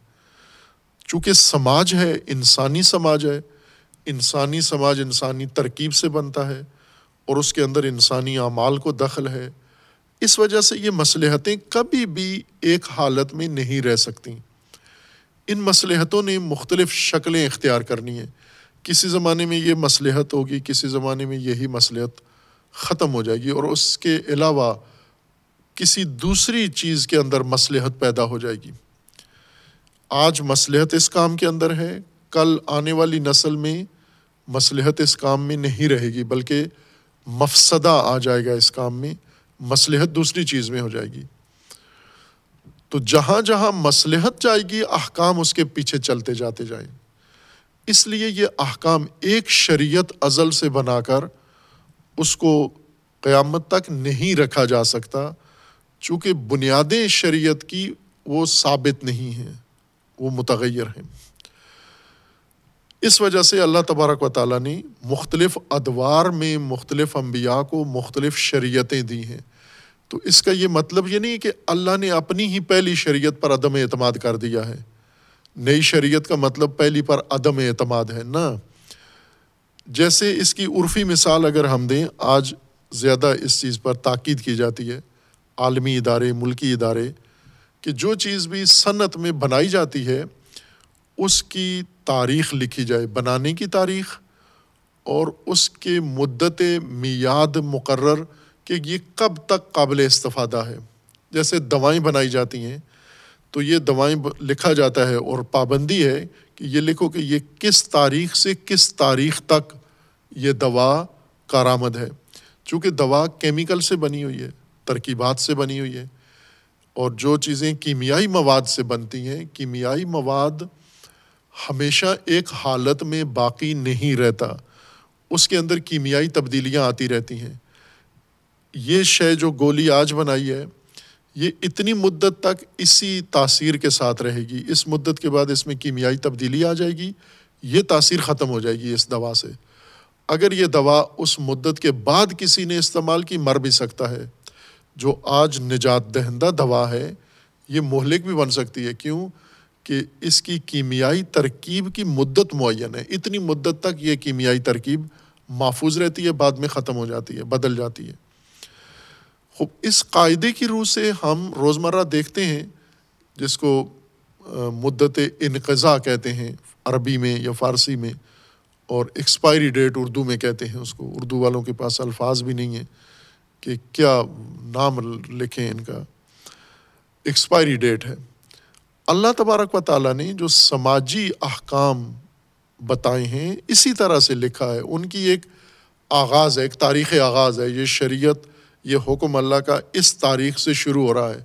چونکہ سماج ہے، انسانی سماج ہے انسانی سماج انسانی ترکیب سے بنتا ہے اور اس کے اندر انسانی اعمال کو دخل ہے۔ اس وجہ سے یہ مصلحتیں کبھی بھی ایک حالت میں نہیں رہ سکتیں۔ ان مصلحتوں نے مختلف شکلیں اختیار کرنی ہیں۔ کسی زمانے میں یہ مصلحت ہوگی، کسی زمانے میں یہی مصلحت ختم ہو جائے گی اور اس کے علاوہ کسی دوسری چیز کے اندر مصلحت پیدا ہو جائے گی۔ آج مصلحت اس کام کے اندر ہے۔ کل آنے والی نسل میں مصلحت اس کام میں نہیں رہے گی، بلکہ مفسدہ آ جائے گا اس کام میں، مصلحت دوسری چیز میں ہو جائے گی۔ تو جہاں جہاں مصلحت جائے گی، احکام اس کے پیچھے چلتے جاتے جائیں۔ اس لیے یہ احکام ایک شریعت ازل سے بنا کر اس کو قیامت تک نہیں رکھا جا سکتا، چونکہ بنیادیں شریعت کی وہ ثابت نہیں ہیں، وہ متغیر ہیں۔ اس وجہ سے اللہ تبارک و تعالیٰ نے مختلف ادوار میں مختلف انبیاء کو مختلف شریعتیں دی ہیں۔ تو اس کا یہ مطلب یہ نہیں کہ اللہ نے اپنی ہی پہلی شریعت پر عدم اعتماد کر دیا ہے۔ نئی شریعت کا مطلب پہلی پر عدم اعتماد ہے نا۔ جیسے اس کی عرفی مثال اگر ہم دیں، آج زیادہ اس چیز پر تاکید کی جاتی ہے، عالمی ادارے، ملکی ادارے، کہ جو چیز بھی صنعت میں بنائی جاتی ہے اس کی تاریخ لکھی جائے، بنانے کی تاریخ اور اس کے مدت میاد مقرر کہ یہ کب تک قابل استفادہ ہے۔ جیسے دوائیں بنائی جاتی ہیں، تو یہ دوائیں لکھا جاتا ہے اور پابندی ہے کہ یہ لکھو کہ یہ کس تاریخ سے کس تاریخ تک یہ دوا کارآمد ہے۔ چونکہ دوا کیمیکل سے بنی ہوئی ہے، ترکیبات سے بنی ہوئی ہے اور جو چیزیں کیمیائی مواد سے بنتی ہیں، کیمیائی مواد ہمیشہ ایک حالت میں باقی نہیں رہتا۔ اس کے اندر کیمیائی تبدیلیاں آتی رہتی ہیں۔ یہ شے جو گولی آج بنائی ہے، یہ اتنی مدت تک اسی تاثیر کے ساتھ رہے گی۔ اس مدت کے بعد اس میں کیمیائی تبدیلی آ جائے گی۔ یہ تاثیر ختم ہو جائے گی اس دوا سے۔ اگر یہ دوا اس مدت کے بعد کسی نے استعمال کی، مر بھی سکتا ہے۔ جو آج نجات دہندہ دوا ہے، یہ مہلک بھی بن سکتی ہے۔ کیوں؟ کہ اس کی کیمیائی ترکیب کی مدت معین ہے۔ اتنی مدت تک یہ کیمیائی ترکیب محفوظ رہتی ہے، بعد میں ختم ہو جاتی ہے، بدل جاتی ہے۔ خوب، اس قاعدے کی روح سے ہم روزمرہ دیکھتے ہیں، جس کو مدت انقضا کہتے ہیں عربی میں یا فارسی میں، اور ایکسپائری ڈیٹ اردو میں کہتے ہیں اس کو۔ اردو والوں کے پاس الفاظ بھی نہیں ہیں کہ کیا نام لکھیں ان کا۔ ایکسپائری ڈیٹ ہے۔ اللہ تبارک و تعالیٰ نے جو سماجی احکام بتائے ہیں، اسی طرح سے لکھا ہے۔ ان کی ایک آغاز ہے، ایک تاریخ آغاز ہے۔ یہ شریعت، یہ حکم اللہ کا اس تاریخ سے شروع ہو رہا ہے۔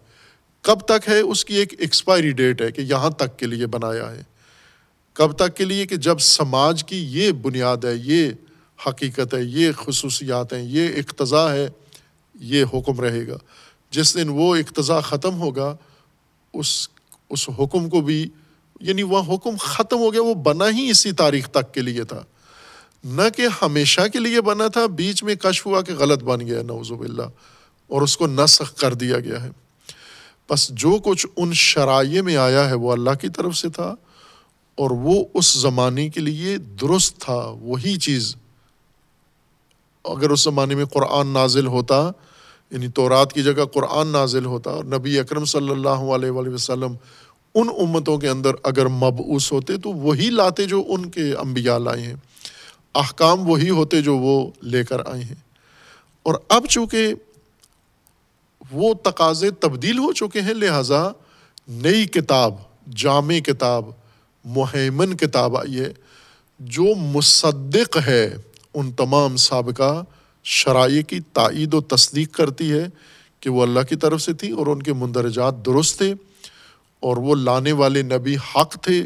کب تک ہے؟ اس کی ایک ایکسپائری ڈیٹ ہے کہ یہاں تک کے لیے بنایا ہے۔ کب تک کے لیے؟ کہ جب سماج کی یہ بنیاد ہے، یہ حقیقت ہے، یہ خصوصیات ہیں، یہ اقتضاء ہے، یہ حکم رہے گا۔ جس دن وہ اقتضاء ختم ہوگا، اس اس حکم کو بھی یعنی وہ حکم ختم ہو گیا، وہ بنا ہی اسی تاریخ تک کے لیے تھا۔ نہ کہ ہمیشہ کے لیے بنا تھا، بیچ میں کشف ہوا کہ غلط بن گیا نوز باللہ۔ اور اس کو نسخ کر دیا گیا ہے۔ بس جو کچھ ان شرائع میں آیا ہے، وہ اللہ کی طرف سے تھا۔ اور وہ اس زمانے کے لیے درست تھا۔ وہی چیز، اگر اس زمانے میں قرآن نازل ہوتا یعنی تورات کی جگہ قرآن نازل ہوتا اور نبی اکرم صلی اللہ علیہ وآلہ وسلم ان امتوں کے اندر اگر مبعوث ہوتے تو وہی لاتے جو ان کے انبیاء لائے ہیں۔ احکام وہی ہوتے جو وہ لے کر آئے ہیں۔ اور اب چونکہ وہ تقاضے تبدیل ہو چکے ہیں، لہٰذا نئی کتاب، جامع کتاب مہمن کتاب آئی ہے۔ جو مصدق ہے، ان تمام سابقہ شرائع کی تائید و تصدیق کرتی ہے کہ وہ اللہ کی طرف سے تھی اور ان کے مندرجات درست تھے اور وہ لانے والے نبی حق تھے،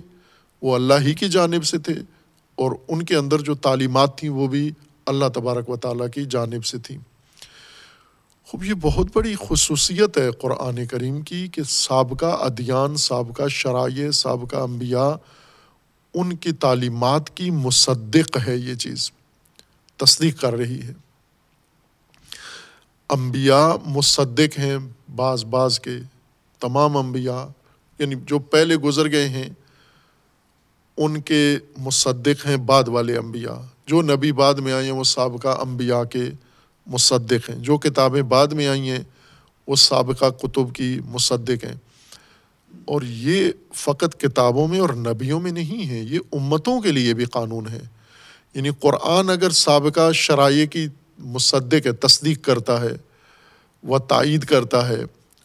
وہ اللہ ہی کی جانب سے تھے اور ان کے اندر جو تعلیمات تھیں وہ بھی اللہ تبارک و تعالیٰ کی جانب سے تھیں۔ خوب، یہ بہت بڑی خصوصیت ہے قرآن کریم کی کہ سابقہ ادیان، سابقہ شرائع، سابقہ انبیاء ان کی تعلیمات کی مصدق ہے یہ چیز، تصدیق کر رہی ہے۔ انبیاء مصدق ہیں بعض بعض کے تمام انبیاء یعنی جو پہلے گزر گئے ہیں، ان کے مصدق ہیں بعد والے انبیاء۔ جو نبی بعد میں آئی ہیں، وہ سابقہ انبیاء کے مصدق ہیں۔ جو کتابیں بعد میں آئی ہیں، وہ سابقہ کتب کی مصدق ہیں۔ اور یہ فقط کتابوں میں اور نبیوں میں نہیں ہے یہ امتوں کے لیے بھی قانون ہے۔ یعنی قرآن اگر سابقہ شرائع کی مصدق ہے، تصدیق کرتا ہے، وہ تائید کرتا ہے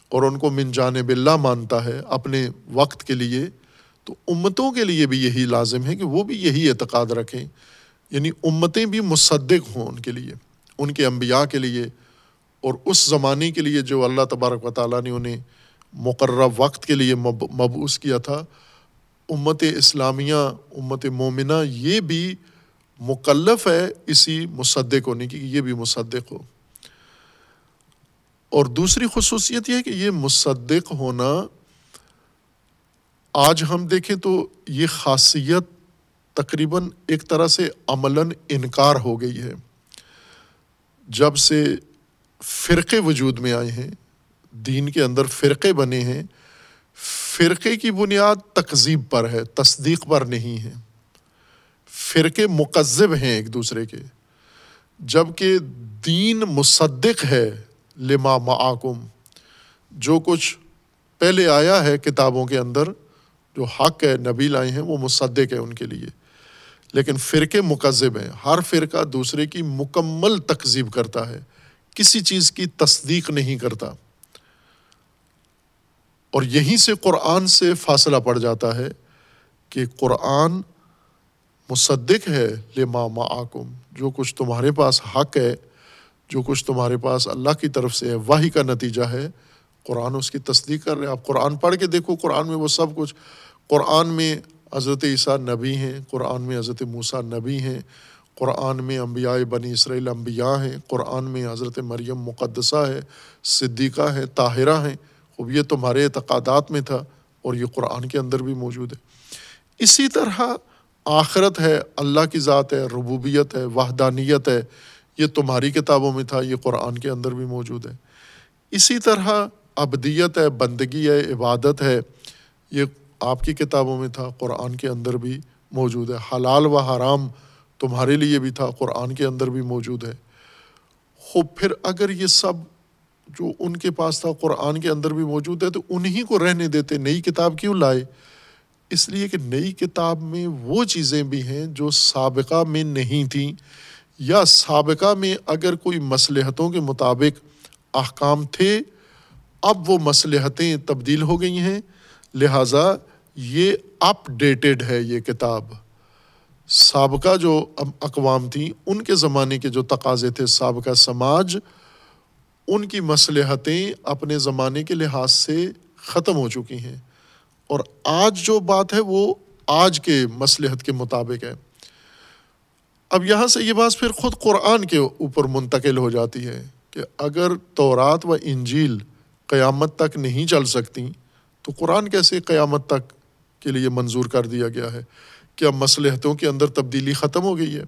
اور ان کو من جانب اللہ مانتا ہے اپنے وقت کے لیے۔ تو امتوں کے لیے بھی یہی لازم ہے کہ وہ بھی یہی اعتقاد رکھیں۔ یعنی امتیں بھی مصدق ہوں ان کے لیے، ان کے انبیاء کے لیے اور اس زمانے کے لیے جو اللہ تبارک و تعالیٰ نے انہیں مقررہ وقت کے لیے مبوس کیا تھا۔ امت اسلامیہ، امت مومنہ، یہ بھی مکلف ہے اسی مصدق ہونے کی کہ یہ بھی مصدق ہو۔ اور دوسری خصوصیت یہ ہے کہ یہ مصدق ہونا آج ہم دیکھیں تو یہ خاصیت تقریباً ایک طرح سے عملاً انکار ہو گئی ہے۔ جب سے فرقے وجود میں آئے ہیں، دین کے اندر فرقے بنے ہیں، فرقے کی بنیاد تقزیب پر ہے، تصدیق پر نہیں ہے۔ فرقے مقذب ہیں ایک دوسرے کے۔ جبکہ دین مصدق ہے، لما معاکم جو کچھ پہلے آیا ہے کتابوں کے اندر، جو حق ہے، نبی لائے ہیں، وہ مصدق ہے ان کے لیے۔ لیکن فرقے مکذب ہیں۔ ہر فرقہ دوسرے کی مکمل تقزیب کرتا ہے۔ کسی چیز کی تصدیق نہیں کرتا۔ اور یہیں سے قرآن سے فاصلہ پڑ جاتا ہے کہ قرآن مصدق ہے لما معاکم جو کچھ تمہارے پاس حق ہے، جو کچھ تمہارے پاس اللہ کی طرف سے ہے وہی کا نتیجہ ہے۔ قرآن اس کی تصدیق کر رہے ہیں۔ آپ قرآن پڑھ کے دیکھو، قرآن میں وہ سب کچھ۔ قرآن میں حضرت عیسیٰ نبی ہیں، قرآن میں حضرت موسیٰ نبی ہیں، قرآن میں انبیاء بنی اسرائیل انبیاء ہیں، قرآن میں حضرت مریم مقدسہ ہے، صدیقہ ہے طاہرہ ہیں۔ خوب یہ تمہارے اعتقادات میں تھا اور یہ قرآن کے اندر بھی موجود ہے۔ اسی طرح آخرت ہے، اللہ کی ذات ہے، ربوبیت ہے، وحدانیت ہے۔ یہ تمہاری کتابوں میں تھا، یہ قرآن کے اندر بھی موجود ہے۔ اسی طرح ابدیت ہے، بندگی ہے، عبادت ہے، یہ آپ کی کتابوں میں تھا، قرآن کے اندر بھی موجود ہے۔ حلال و حرام تمہارے لیے بھی تھا، قرآن کے اندر بھی موجود ہے۔ خوب پھر اگر یہ سب جو ان کے پاس تھا، قرآن کے اندر بھی موجود ہے، تو انہیں کو رہنے دیتے، نئی کتاب کیوں لائے؟ اس لیے کہ نئی کتاب میں وہ چیزیں بھی ہیں جو سابقہ میں نہیں تھیں، یا سابقہ میں اگر کوئی مصلحتوں کے مطابق احکام تھے، اب وہ مصلحتیں تبدیل ہو گئی ہیں۔ لہٰذا یہ اپ ڈیٹڈ ہے یہ کتاب۔ سابقہ جو اقوام تھیں، ان کے زمانے کے جو تقاضے تھے، سابقہ سماج، ان کی مصلحتیں اپنے زمانے کے لحاظ سے ختم ہو چکی ہیں۔ اور آج جو بات ہے وہ آج کے مصلحت کے مطابق ہے۔ اب یہاں سے یہ بات پھر خود قرآن کے اوپر منتقل ہو جاتی ہے کہ اگر تورات و انجیل قیامت تک نہیں چل سکتی، تو قرآن کیسے قیامت تک کے لیے منظور کر دیا گیا ہے؟ کیا مصلحتوں کے اندر تبدیلی ختم ہو گئی ہے؟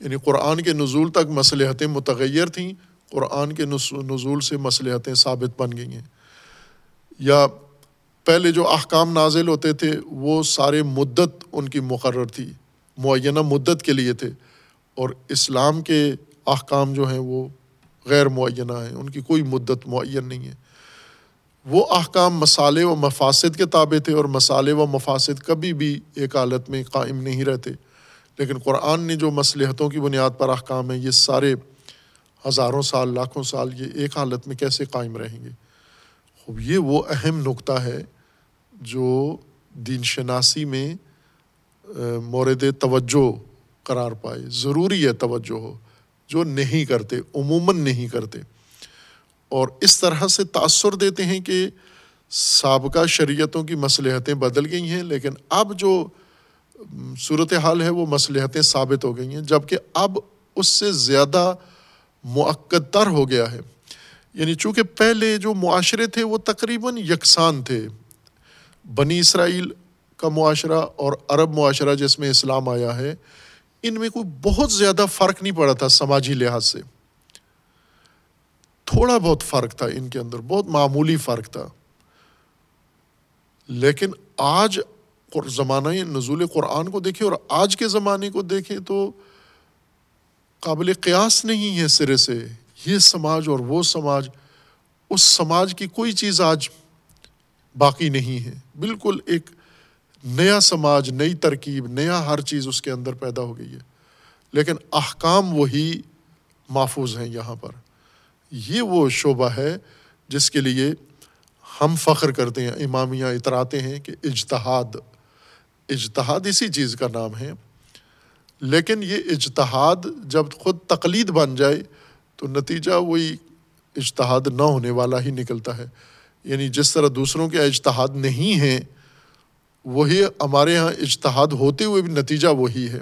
یعنی قرآن کے نزول تک مصلحتیں متغیر تھیں، قرآن کے نزول سے مصلحتیں ثابت بن گئی ہیں۔ یا پہلے جو احکام نازل ہوتے تھے، وہ سارے مدت ان کی مقرر تھی، معینہ مدت کے لیے تھے۔ اور اسلام کے احکام جو ہیں، وہ غیر معینہ ہیں، ان کی کوئی مدت معین نہیں ہے۔ وہ احکام مسالے و مفاصد کے تابع تھے، اور مسالے و مفاصد کبھی بھی ایک حالت میں قائم نہیں رہتے۔ لیکن قرآن نے جو مصلحتوں کی بنیاد پر احکام ہیں، یہ سارے ہزاروں سال، لاکھوں سال، یہ ایک حالت میں کیسے قائم رہیں گے؟ خوب، یہ وہ اہم نقطہ ہے جو دین شناسی میں مورد توجہ قرار پائے، ضروری ہے توجہ ہو، جو نہیں کرتے، عموماً نہیں کرتے۔ اور اس طرح سے تأثر دیتے ہیں کہ سابقہ شریعتوں کی مصلحتیں بدل گئی ہیں، لیکن اب جو صورت حال ہے، وہ مصلحتیں ثابت ہو گئی ہیں جبکہ اب اس سے زیادہ معقد تر ہو گیا ہے۔ یعنی چونکہ پہلے جو معاشرے تھے، وہ تقریباً یکساں تھے۔ بنی اسرائیل کا معاشرہ اور عرب معاشرہ جس میں اسلام آیا ہے، ان میں کوئی بہت زیادہ فرق نہیں پڑا تھا سماجی لحاظ سے۔ تھوڑا بہت فرق تھا ان کے اندر، بہت معمولی فرق تھا۔ لیکن آج زمانہ نزول قرآن کو دیکھیں اور آج کے زمانے کو دیکھیں تو قابل قیاس نہیں ہے سرے سے۔ یہ سماج اور وہ سماج، اس سماج کی کوئی چیز آج باقی نہیں ہے۔ بالکل ایک نیا سماج، نئی ترکیب، نیا ہر چیز اس کے اندر پیدا ہو گئی ہے۔ لیکن احکام وہی محفوظ ہیں یہاں پر۔ یہ وہ شعبہ ہے جس کے لیے ہم فخر کرتے ہیں، امامیہ اتراتے ہیں کہ اجتہاد اجتہاد اسی چیز کا نام ہے۔ لیکن یہ اجتہاد جب خود تقلید بن جائے تو نتیجہ وہی اجتہاد نہ ہونے والا ہی نکلتا ہے۔ یعنی جس طرح دوسروں کے اجتہاد نہیں ہیں، وہی ہمارے یہاں اجتہاد ہوتے ہوئے بھی نتیجہ وہی ہے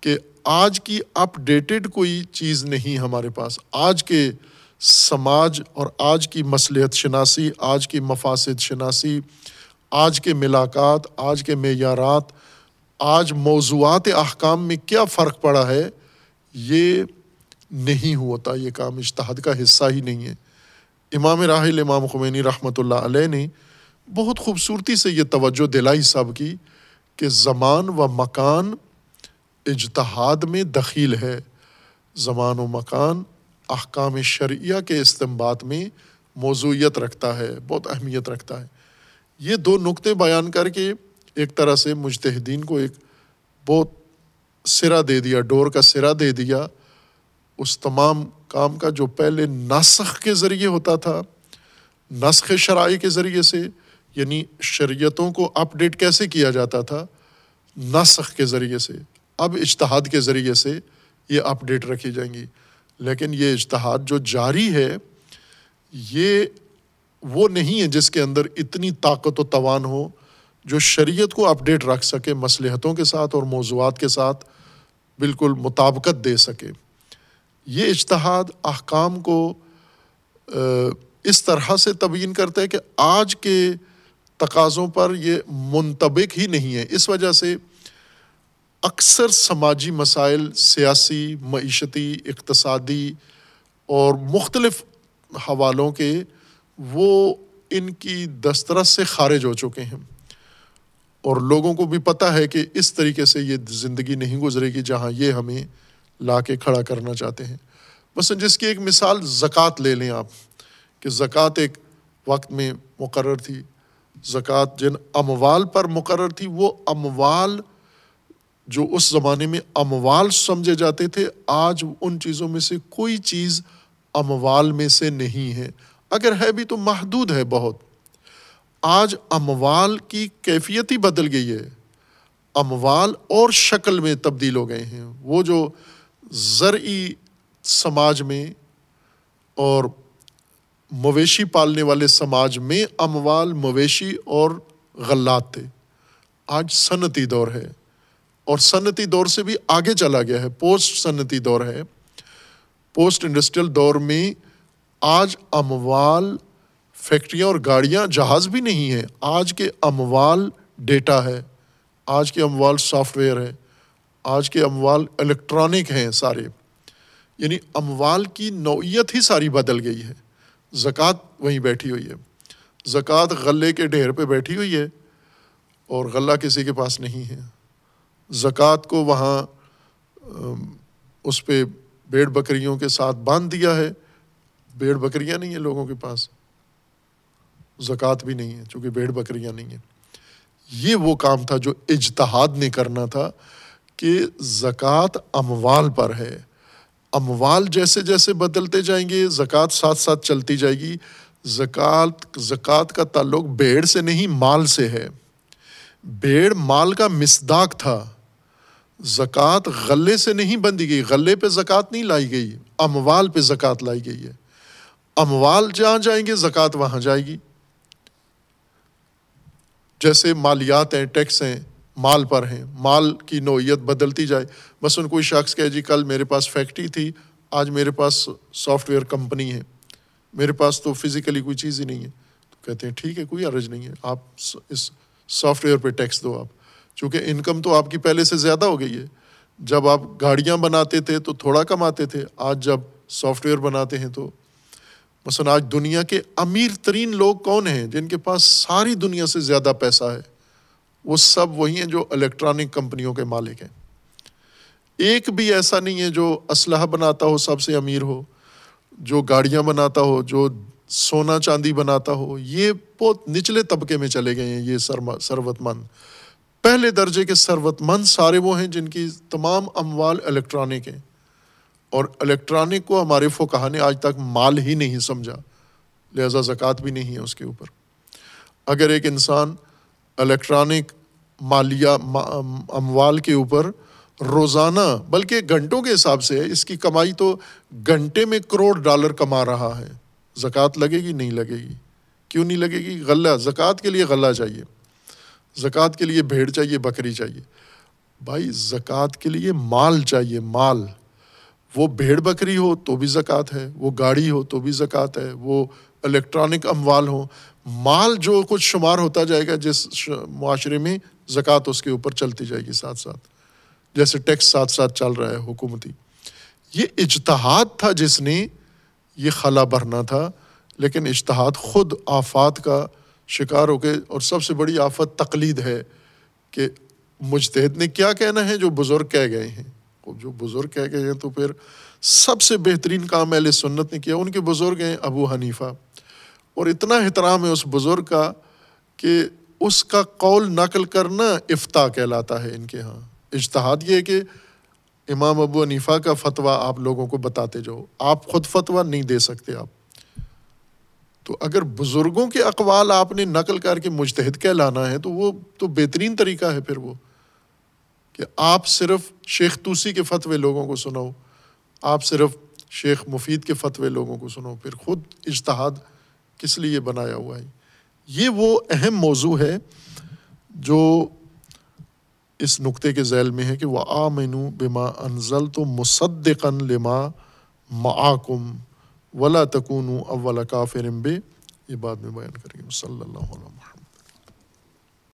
کہ آج کی اپ ڈیٹڈ کوئی چیز نہیں ہمارے پاس۔ آج کے سماج اور آج کی مصلیحت شناسی، آج کی مفاصد شناسی، آج کے ملاقات، آج کے معیارات، آج موضوعات احکام میں کیا فرق پڑا ہے، یہ نہیں ہوتا، یہ کام اشتہاد کا حصہ ہی نہیں ہے۔ امام راحل امام خمینی رحمۃ اللہ علیہ نے بہت خوبصورتی سے یہ توجہ دلائی سب کی کہ زمان و مکان اجتہاد میں دخیل ہے۔ زمان و مکان احکام شرعیہ کے استمباد میں موضوعیت رکھتا ہے، بہت اہمیت رکھتا ہے۔ یہ دو نقطے بیان کر کے ایک طرح سے مجتہدین کو ایک بہت سرا دے دیا، ڈور کا سرا دے دیا۔ اس تمام کام کا جو پہلے ناسخ کے ذریعے ہوتا تھا نسخ شرائع کے ذریعے سے یعنی شریعتوں کو اپ ڈیٹ کیسے کیا جاتا تھا؟ نسخ کے ذریعے سے۔ اب اجتہاد کے ذریعے سے یہ اپ ڈیٹ رکھی جائیں گی۔ لیکن یہ اجتہاد جو جاری ہے، یہ وہ نہیں ہے جس کے اندر اتنی طاقت و توان ہو جو شریعت کو اپ ڈیٹ رکھ سکے، مصلحتوں کے ساتھ اور موضوعات کے ساتھ بالکل مطابقت دے سکے۔ یہ اجتہاد احکام کو اس طرح سے تبیین کرتا ہے کہ آج کے تقاضوں پر یہ منطبق ہی نہیں ہے۔ اس وجہ سے اکثر سماجی مسائل، سیاسی، معیشتی، اقتصادی اور مختلف حوالوں کے وہ ان کی دسترس سے خارج ہو چکے ہیں۔ اور لوگوں کو بھی پتہ ہے کہ اس طریقے سے یہ زندگی نہیں گزرے گی جہاں یہ ہمیں لا کے کھڑا کرنا چاہتے ہیں۔ بس جس کی ایک مثال زکوٰۃ لے لیں آپ، کہ زکوٰۃ ایک وقت میں مقرر تھی۔ زکوٰۃ جن اموال پر مقرر تھی، وہ اموال جو اس زمانے میں اموال سمجھے جاتے تھے، آج ان چیزوں میں سے کوئی چیز اموال میں سے نہیں ہے۔ اگر ہے بھی تو محدود ہے بہت۔ آج اموال کی کیفیت ہی بدل گئی ہے۔ اموال اور شکل میں تبدیل ہو گئے ہیں۔ وہ جو زرعی سماج میں اور مویشی پالنے والے سماج میں اموال، مویشی اور غلات تھے۔ آج صنعتی دور ہے اور صنعتی دور سے بھی آگے چلا گیا ہے، پوسٹ صنعتی دور ہے۔ پوسٹ انڈسٹریل دور میں آج اموال، فیکٹریاں اور گاڑیاں جہاز بھی نہیں ہیں۔ آج کے اموال ڈیٹا ہے۔ آج کے اموال سافٹ ویئر ہے۔ آج کے اموال الیکٹرانک ہیں سارے۔ یعنی اموال کی نوعیت ہی ساری بدل گئی ہے۔ زکوٰۃ وہیں بیٹھی ہوئی ہے۔ زکوٰۃ غلے کے ڈھیر پہ بیٹھی ہوئی ہے اور غلہ کسی کے پاس نہیں ہے۔ زکوٰۃ کو وہاں اس پہ بیڑ بکریوں کے ساتھ باندھ دیا ہے۔ بیڑ بکریاں نہیں ہیں لوگوں کے پاس۔ زکوٰۃ بھی نہیں ہے، چونکہ بیڑ بکریاں نہیں ہیں۔ یہ وہ کام تھا جو اجتہاد نے کرنا تھا۔ کہ زکوٰۃ اموال پر ہے۔ اموال جیسے جیسے بدلتے جائیں گے، زکوٰۃ ساتھ ساتھ چلتی جائے گی۔ زکوٰۃ زکوٰۃ کا تعلق بیڑ سے نہیں، مال سے ہے۔ بیڑ مال کا مسداق تھا۔ زکوٰۃ غلے سے نہیں بندی گئی، غلے پہ زکوٰۃ نہیں لائی گئی، اموال پہ زکوٰۃ لائی گئی ہے۔ اموال جہاں جائیں گے، زکوٰۃ وہاں جائے گی۔ جیسے مالیات ہیں، ٹیکس ہیں مال پر ہیں۔ مال کی نوعیت بدلتی جائے۔ بس ان کوئی شخص کہ جی کل میرے پاس فیکٹری تھی، آج میرے پاس سافٹ ویئر کمپنی ہے۔ میرے پاس تو فزیکلی کوئی چیز ہی نہیں ہے۔ تو کہتے ہیں، ٹھیک ہے، کوئی عرض نہیں ہے۔ آپ اس سافٹ ویئر پہ ٹیکس دو آپ۔ چونکہ انکم تو آپ کی پہلے سے زیادہ ہو گئی ہے۔ جب آپ گاڑیاں بناتے تھے تو تھوڑا کماتے تھے، آج جب سافٹ ویئر بناتے ہیں تو۔ مثلاً آج دنیا کے امیر ترین لوگ کون ہیں جن کے پاس ساری دنیا سے زیادہ پیسہ ہے؟ وہ سب وہی ہیں جو الیکٹرانک کمپنیوں کے مالک ہیں۔ ایک بھی ایسا نہیں ہے جو اسلحہ بناتا ہو، سب سے امیر ہو، جو گاڑیاں بناتا ہو، جو سونا چاندی بناتا ہو، یہ بہت نچلے طبقے میں چلے گئے ہیں، یہ سروت مند پہلے درجے کے ثروت مند سارے وہ ہیں جن کی تمام اموال الیکٹرانک ہیں۔ اور الیکٹرانک کو ہمارے فوکہ نے آج تک مال ہی نہیں سمجھا، لہٰذا زکوٰۃ بھی نہیں ہے اس کے اوپر۔ اگر ایک انسان الیکٹرانک مالیہ اموال کے اوپر روزانہ، بلکہ گھنٹوں کے حساب سے اس کی کمائی تو گھنٹے میں کروڑ ڈالر کما رہا ہے۔ زکوٰۃ لگے گی؟ نہیں لگے گی۔ کیوں نہیں لگے گی؟ غلہ، زکوٰۃ کے لیے غلہ چاہیے۔ زکوٰۃ کے لیے بھیڑ چاہیے، بکری چاہیے۔ بھائی، زکوٰۃ کے لیے مال چاہیے، مال۔ وہ بھیڑ بکری ہو تو بھی زکوٰۃ ہے، وہ گاڑی ہو تو بھی زکوٰۃ ہے، وہ الیکٹرانک اموال ہو مال جو کچھ شمار ہوتا جائے گا، جس معاشرے میں زکوٰۃ اس کے اوپر چلتی جائے گی ساتھ ساتھ۔ جیسے ٹیکس ساتھ ساتھ چل رہا ہے حکومتی۔ یہ اجتہاد تھا جس نے یہ خلا بھرنا تھا، لیکن اشتہاد خود آفات کا شکار ہو کے، اور سب سے بڑی آفت تقلید ہے کہ مجتہد نے کیا کہنا ہے، جو بزرگ کہہ گئے ہیں۔ جو بزرگ کہہ گئے ہیں تو پھر سب سے بہترین کام اہل سنت نے کیا۔ ان کے بزرگ ہیں ابو حنیفہ۔ اور اتنا احترام ہے اس بزرگ کا کہ اس کا قول نقل کرنا افتا کہلاتا ہے ان کے ہاں۔ اجتہاد یہ کہ امام ابو عنیفا کا فتویٰ آپ لوگوں کو بتاتے جاؤ۔ آپ خود فتویٰ نہیں دے سکتے آپ۔ تو اگر بزرگوں کے اقوال آپ نے نقل کر کے مجتہد کہلانا ہے تو وہ تو بہترین طریقہ ہے پھر وہ۔ کہ آپ صرف شیخ توسی کے فتوے لوگوں کو سناؤ۔ آپ صرف شیخ مفید کے فتوے لوگوں کو سنو پھر خود اجتہاد کس لیے بنایا ہوا ہے؟ یہ وہ اہم موضوع ہے جو اس نقطے کے ذیل میں ہے کہ وہ آ مینو بما انزل تو مصدقن لما معاکم ولا تکون اول کافرم بے، یہ بعد میں بیان کریں گے۔ صلی اللہ علیہ وسلم۔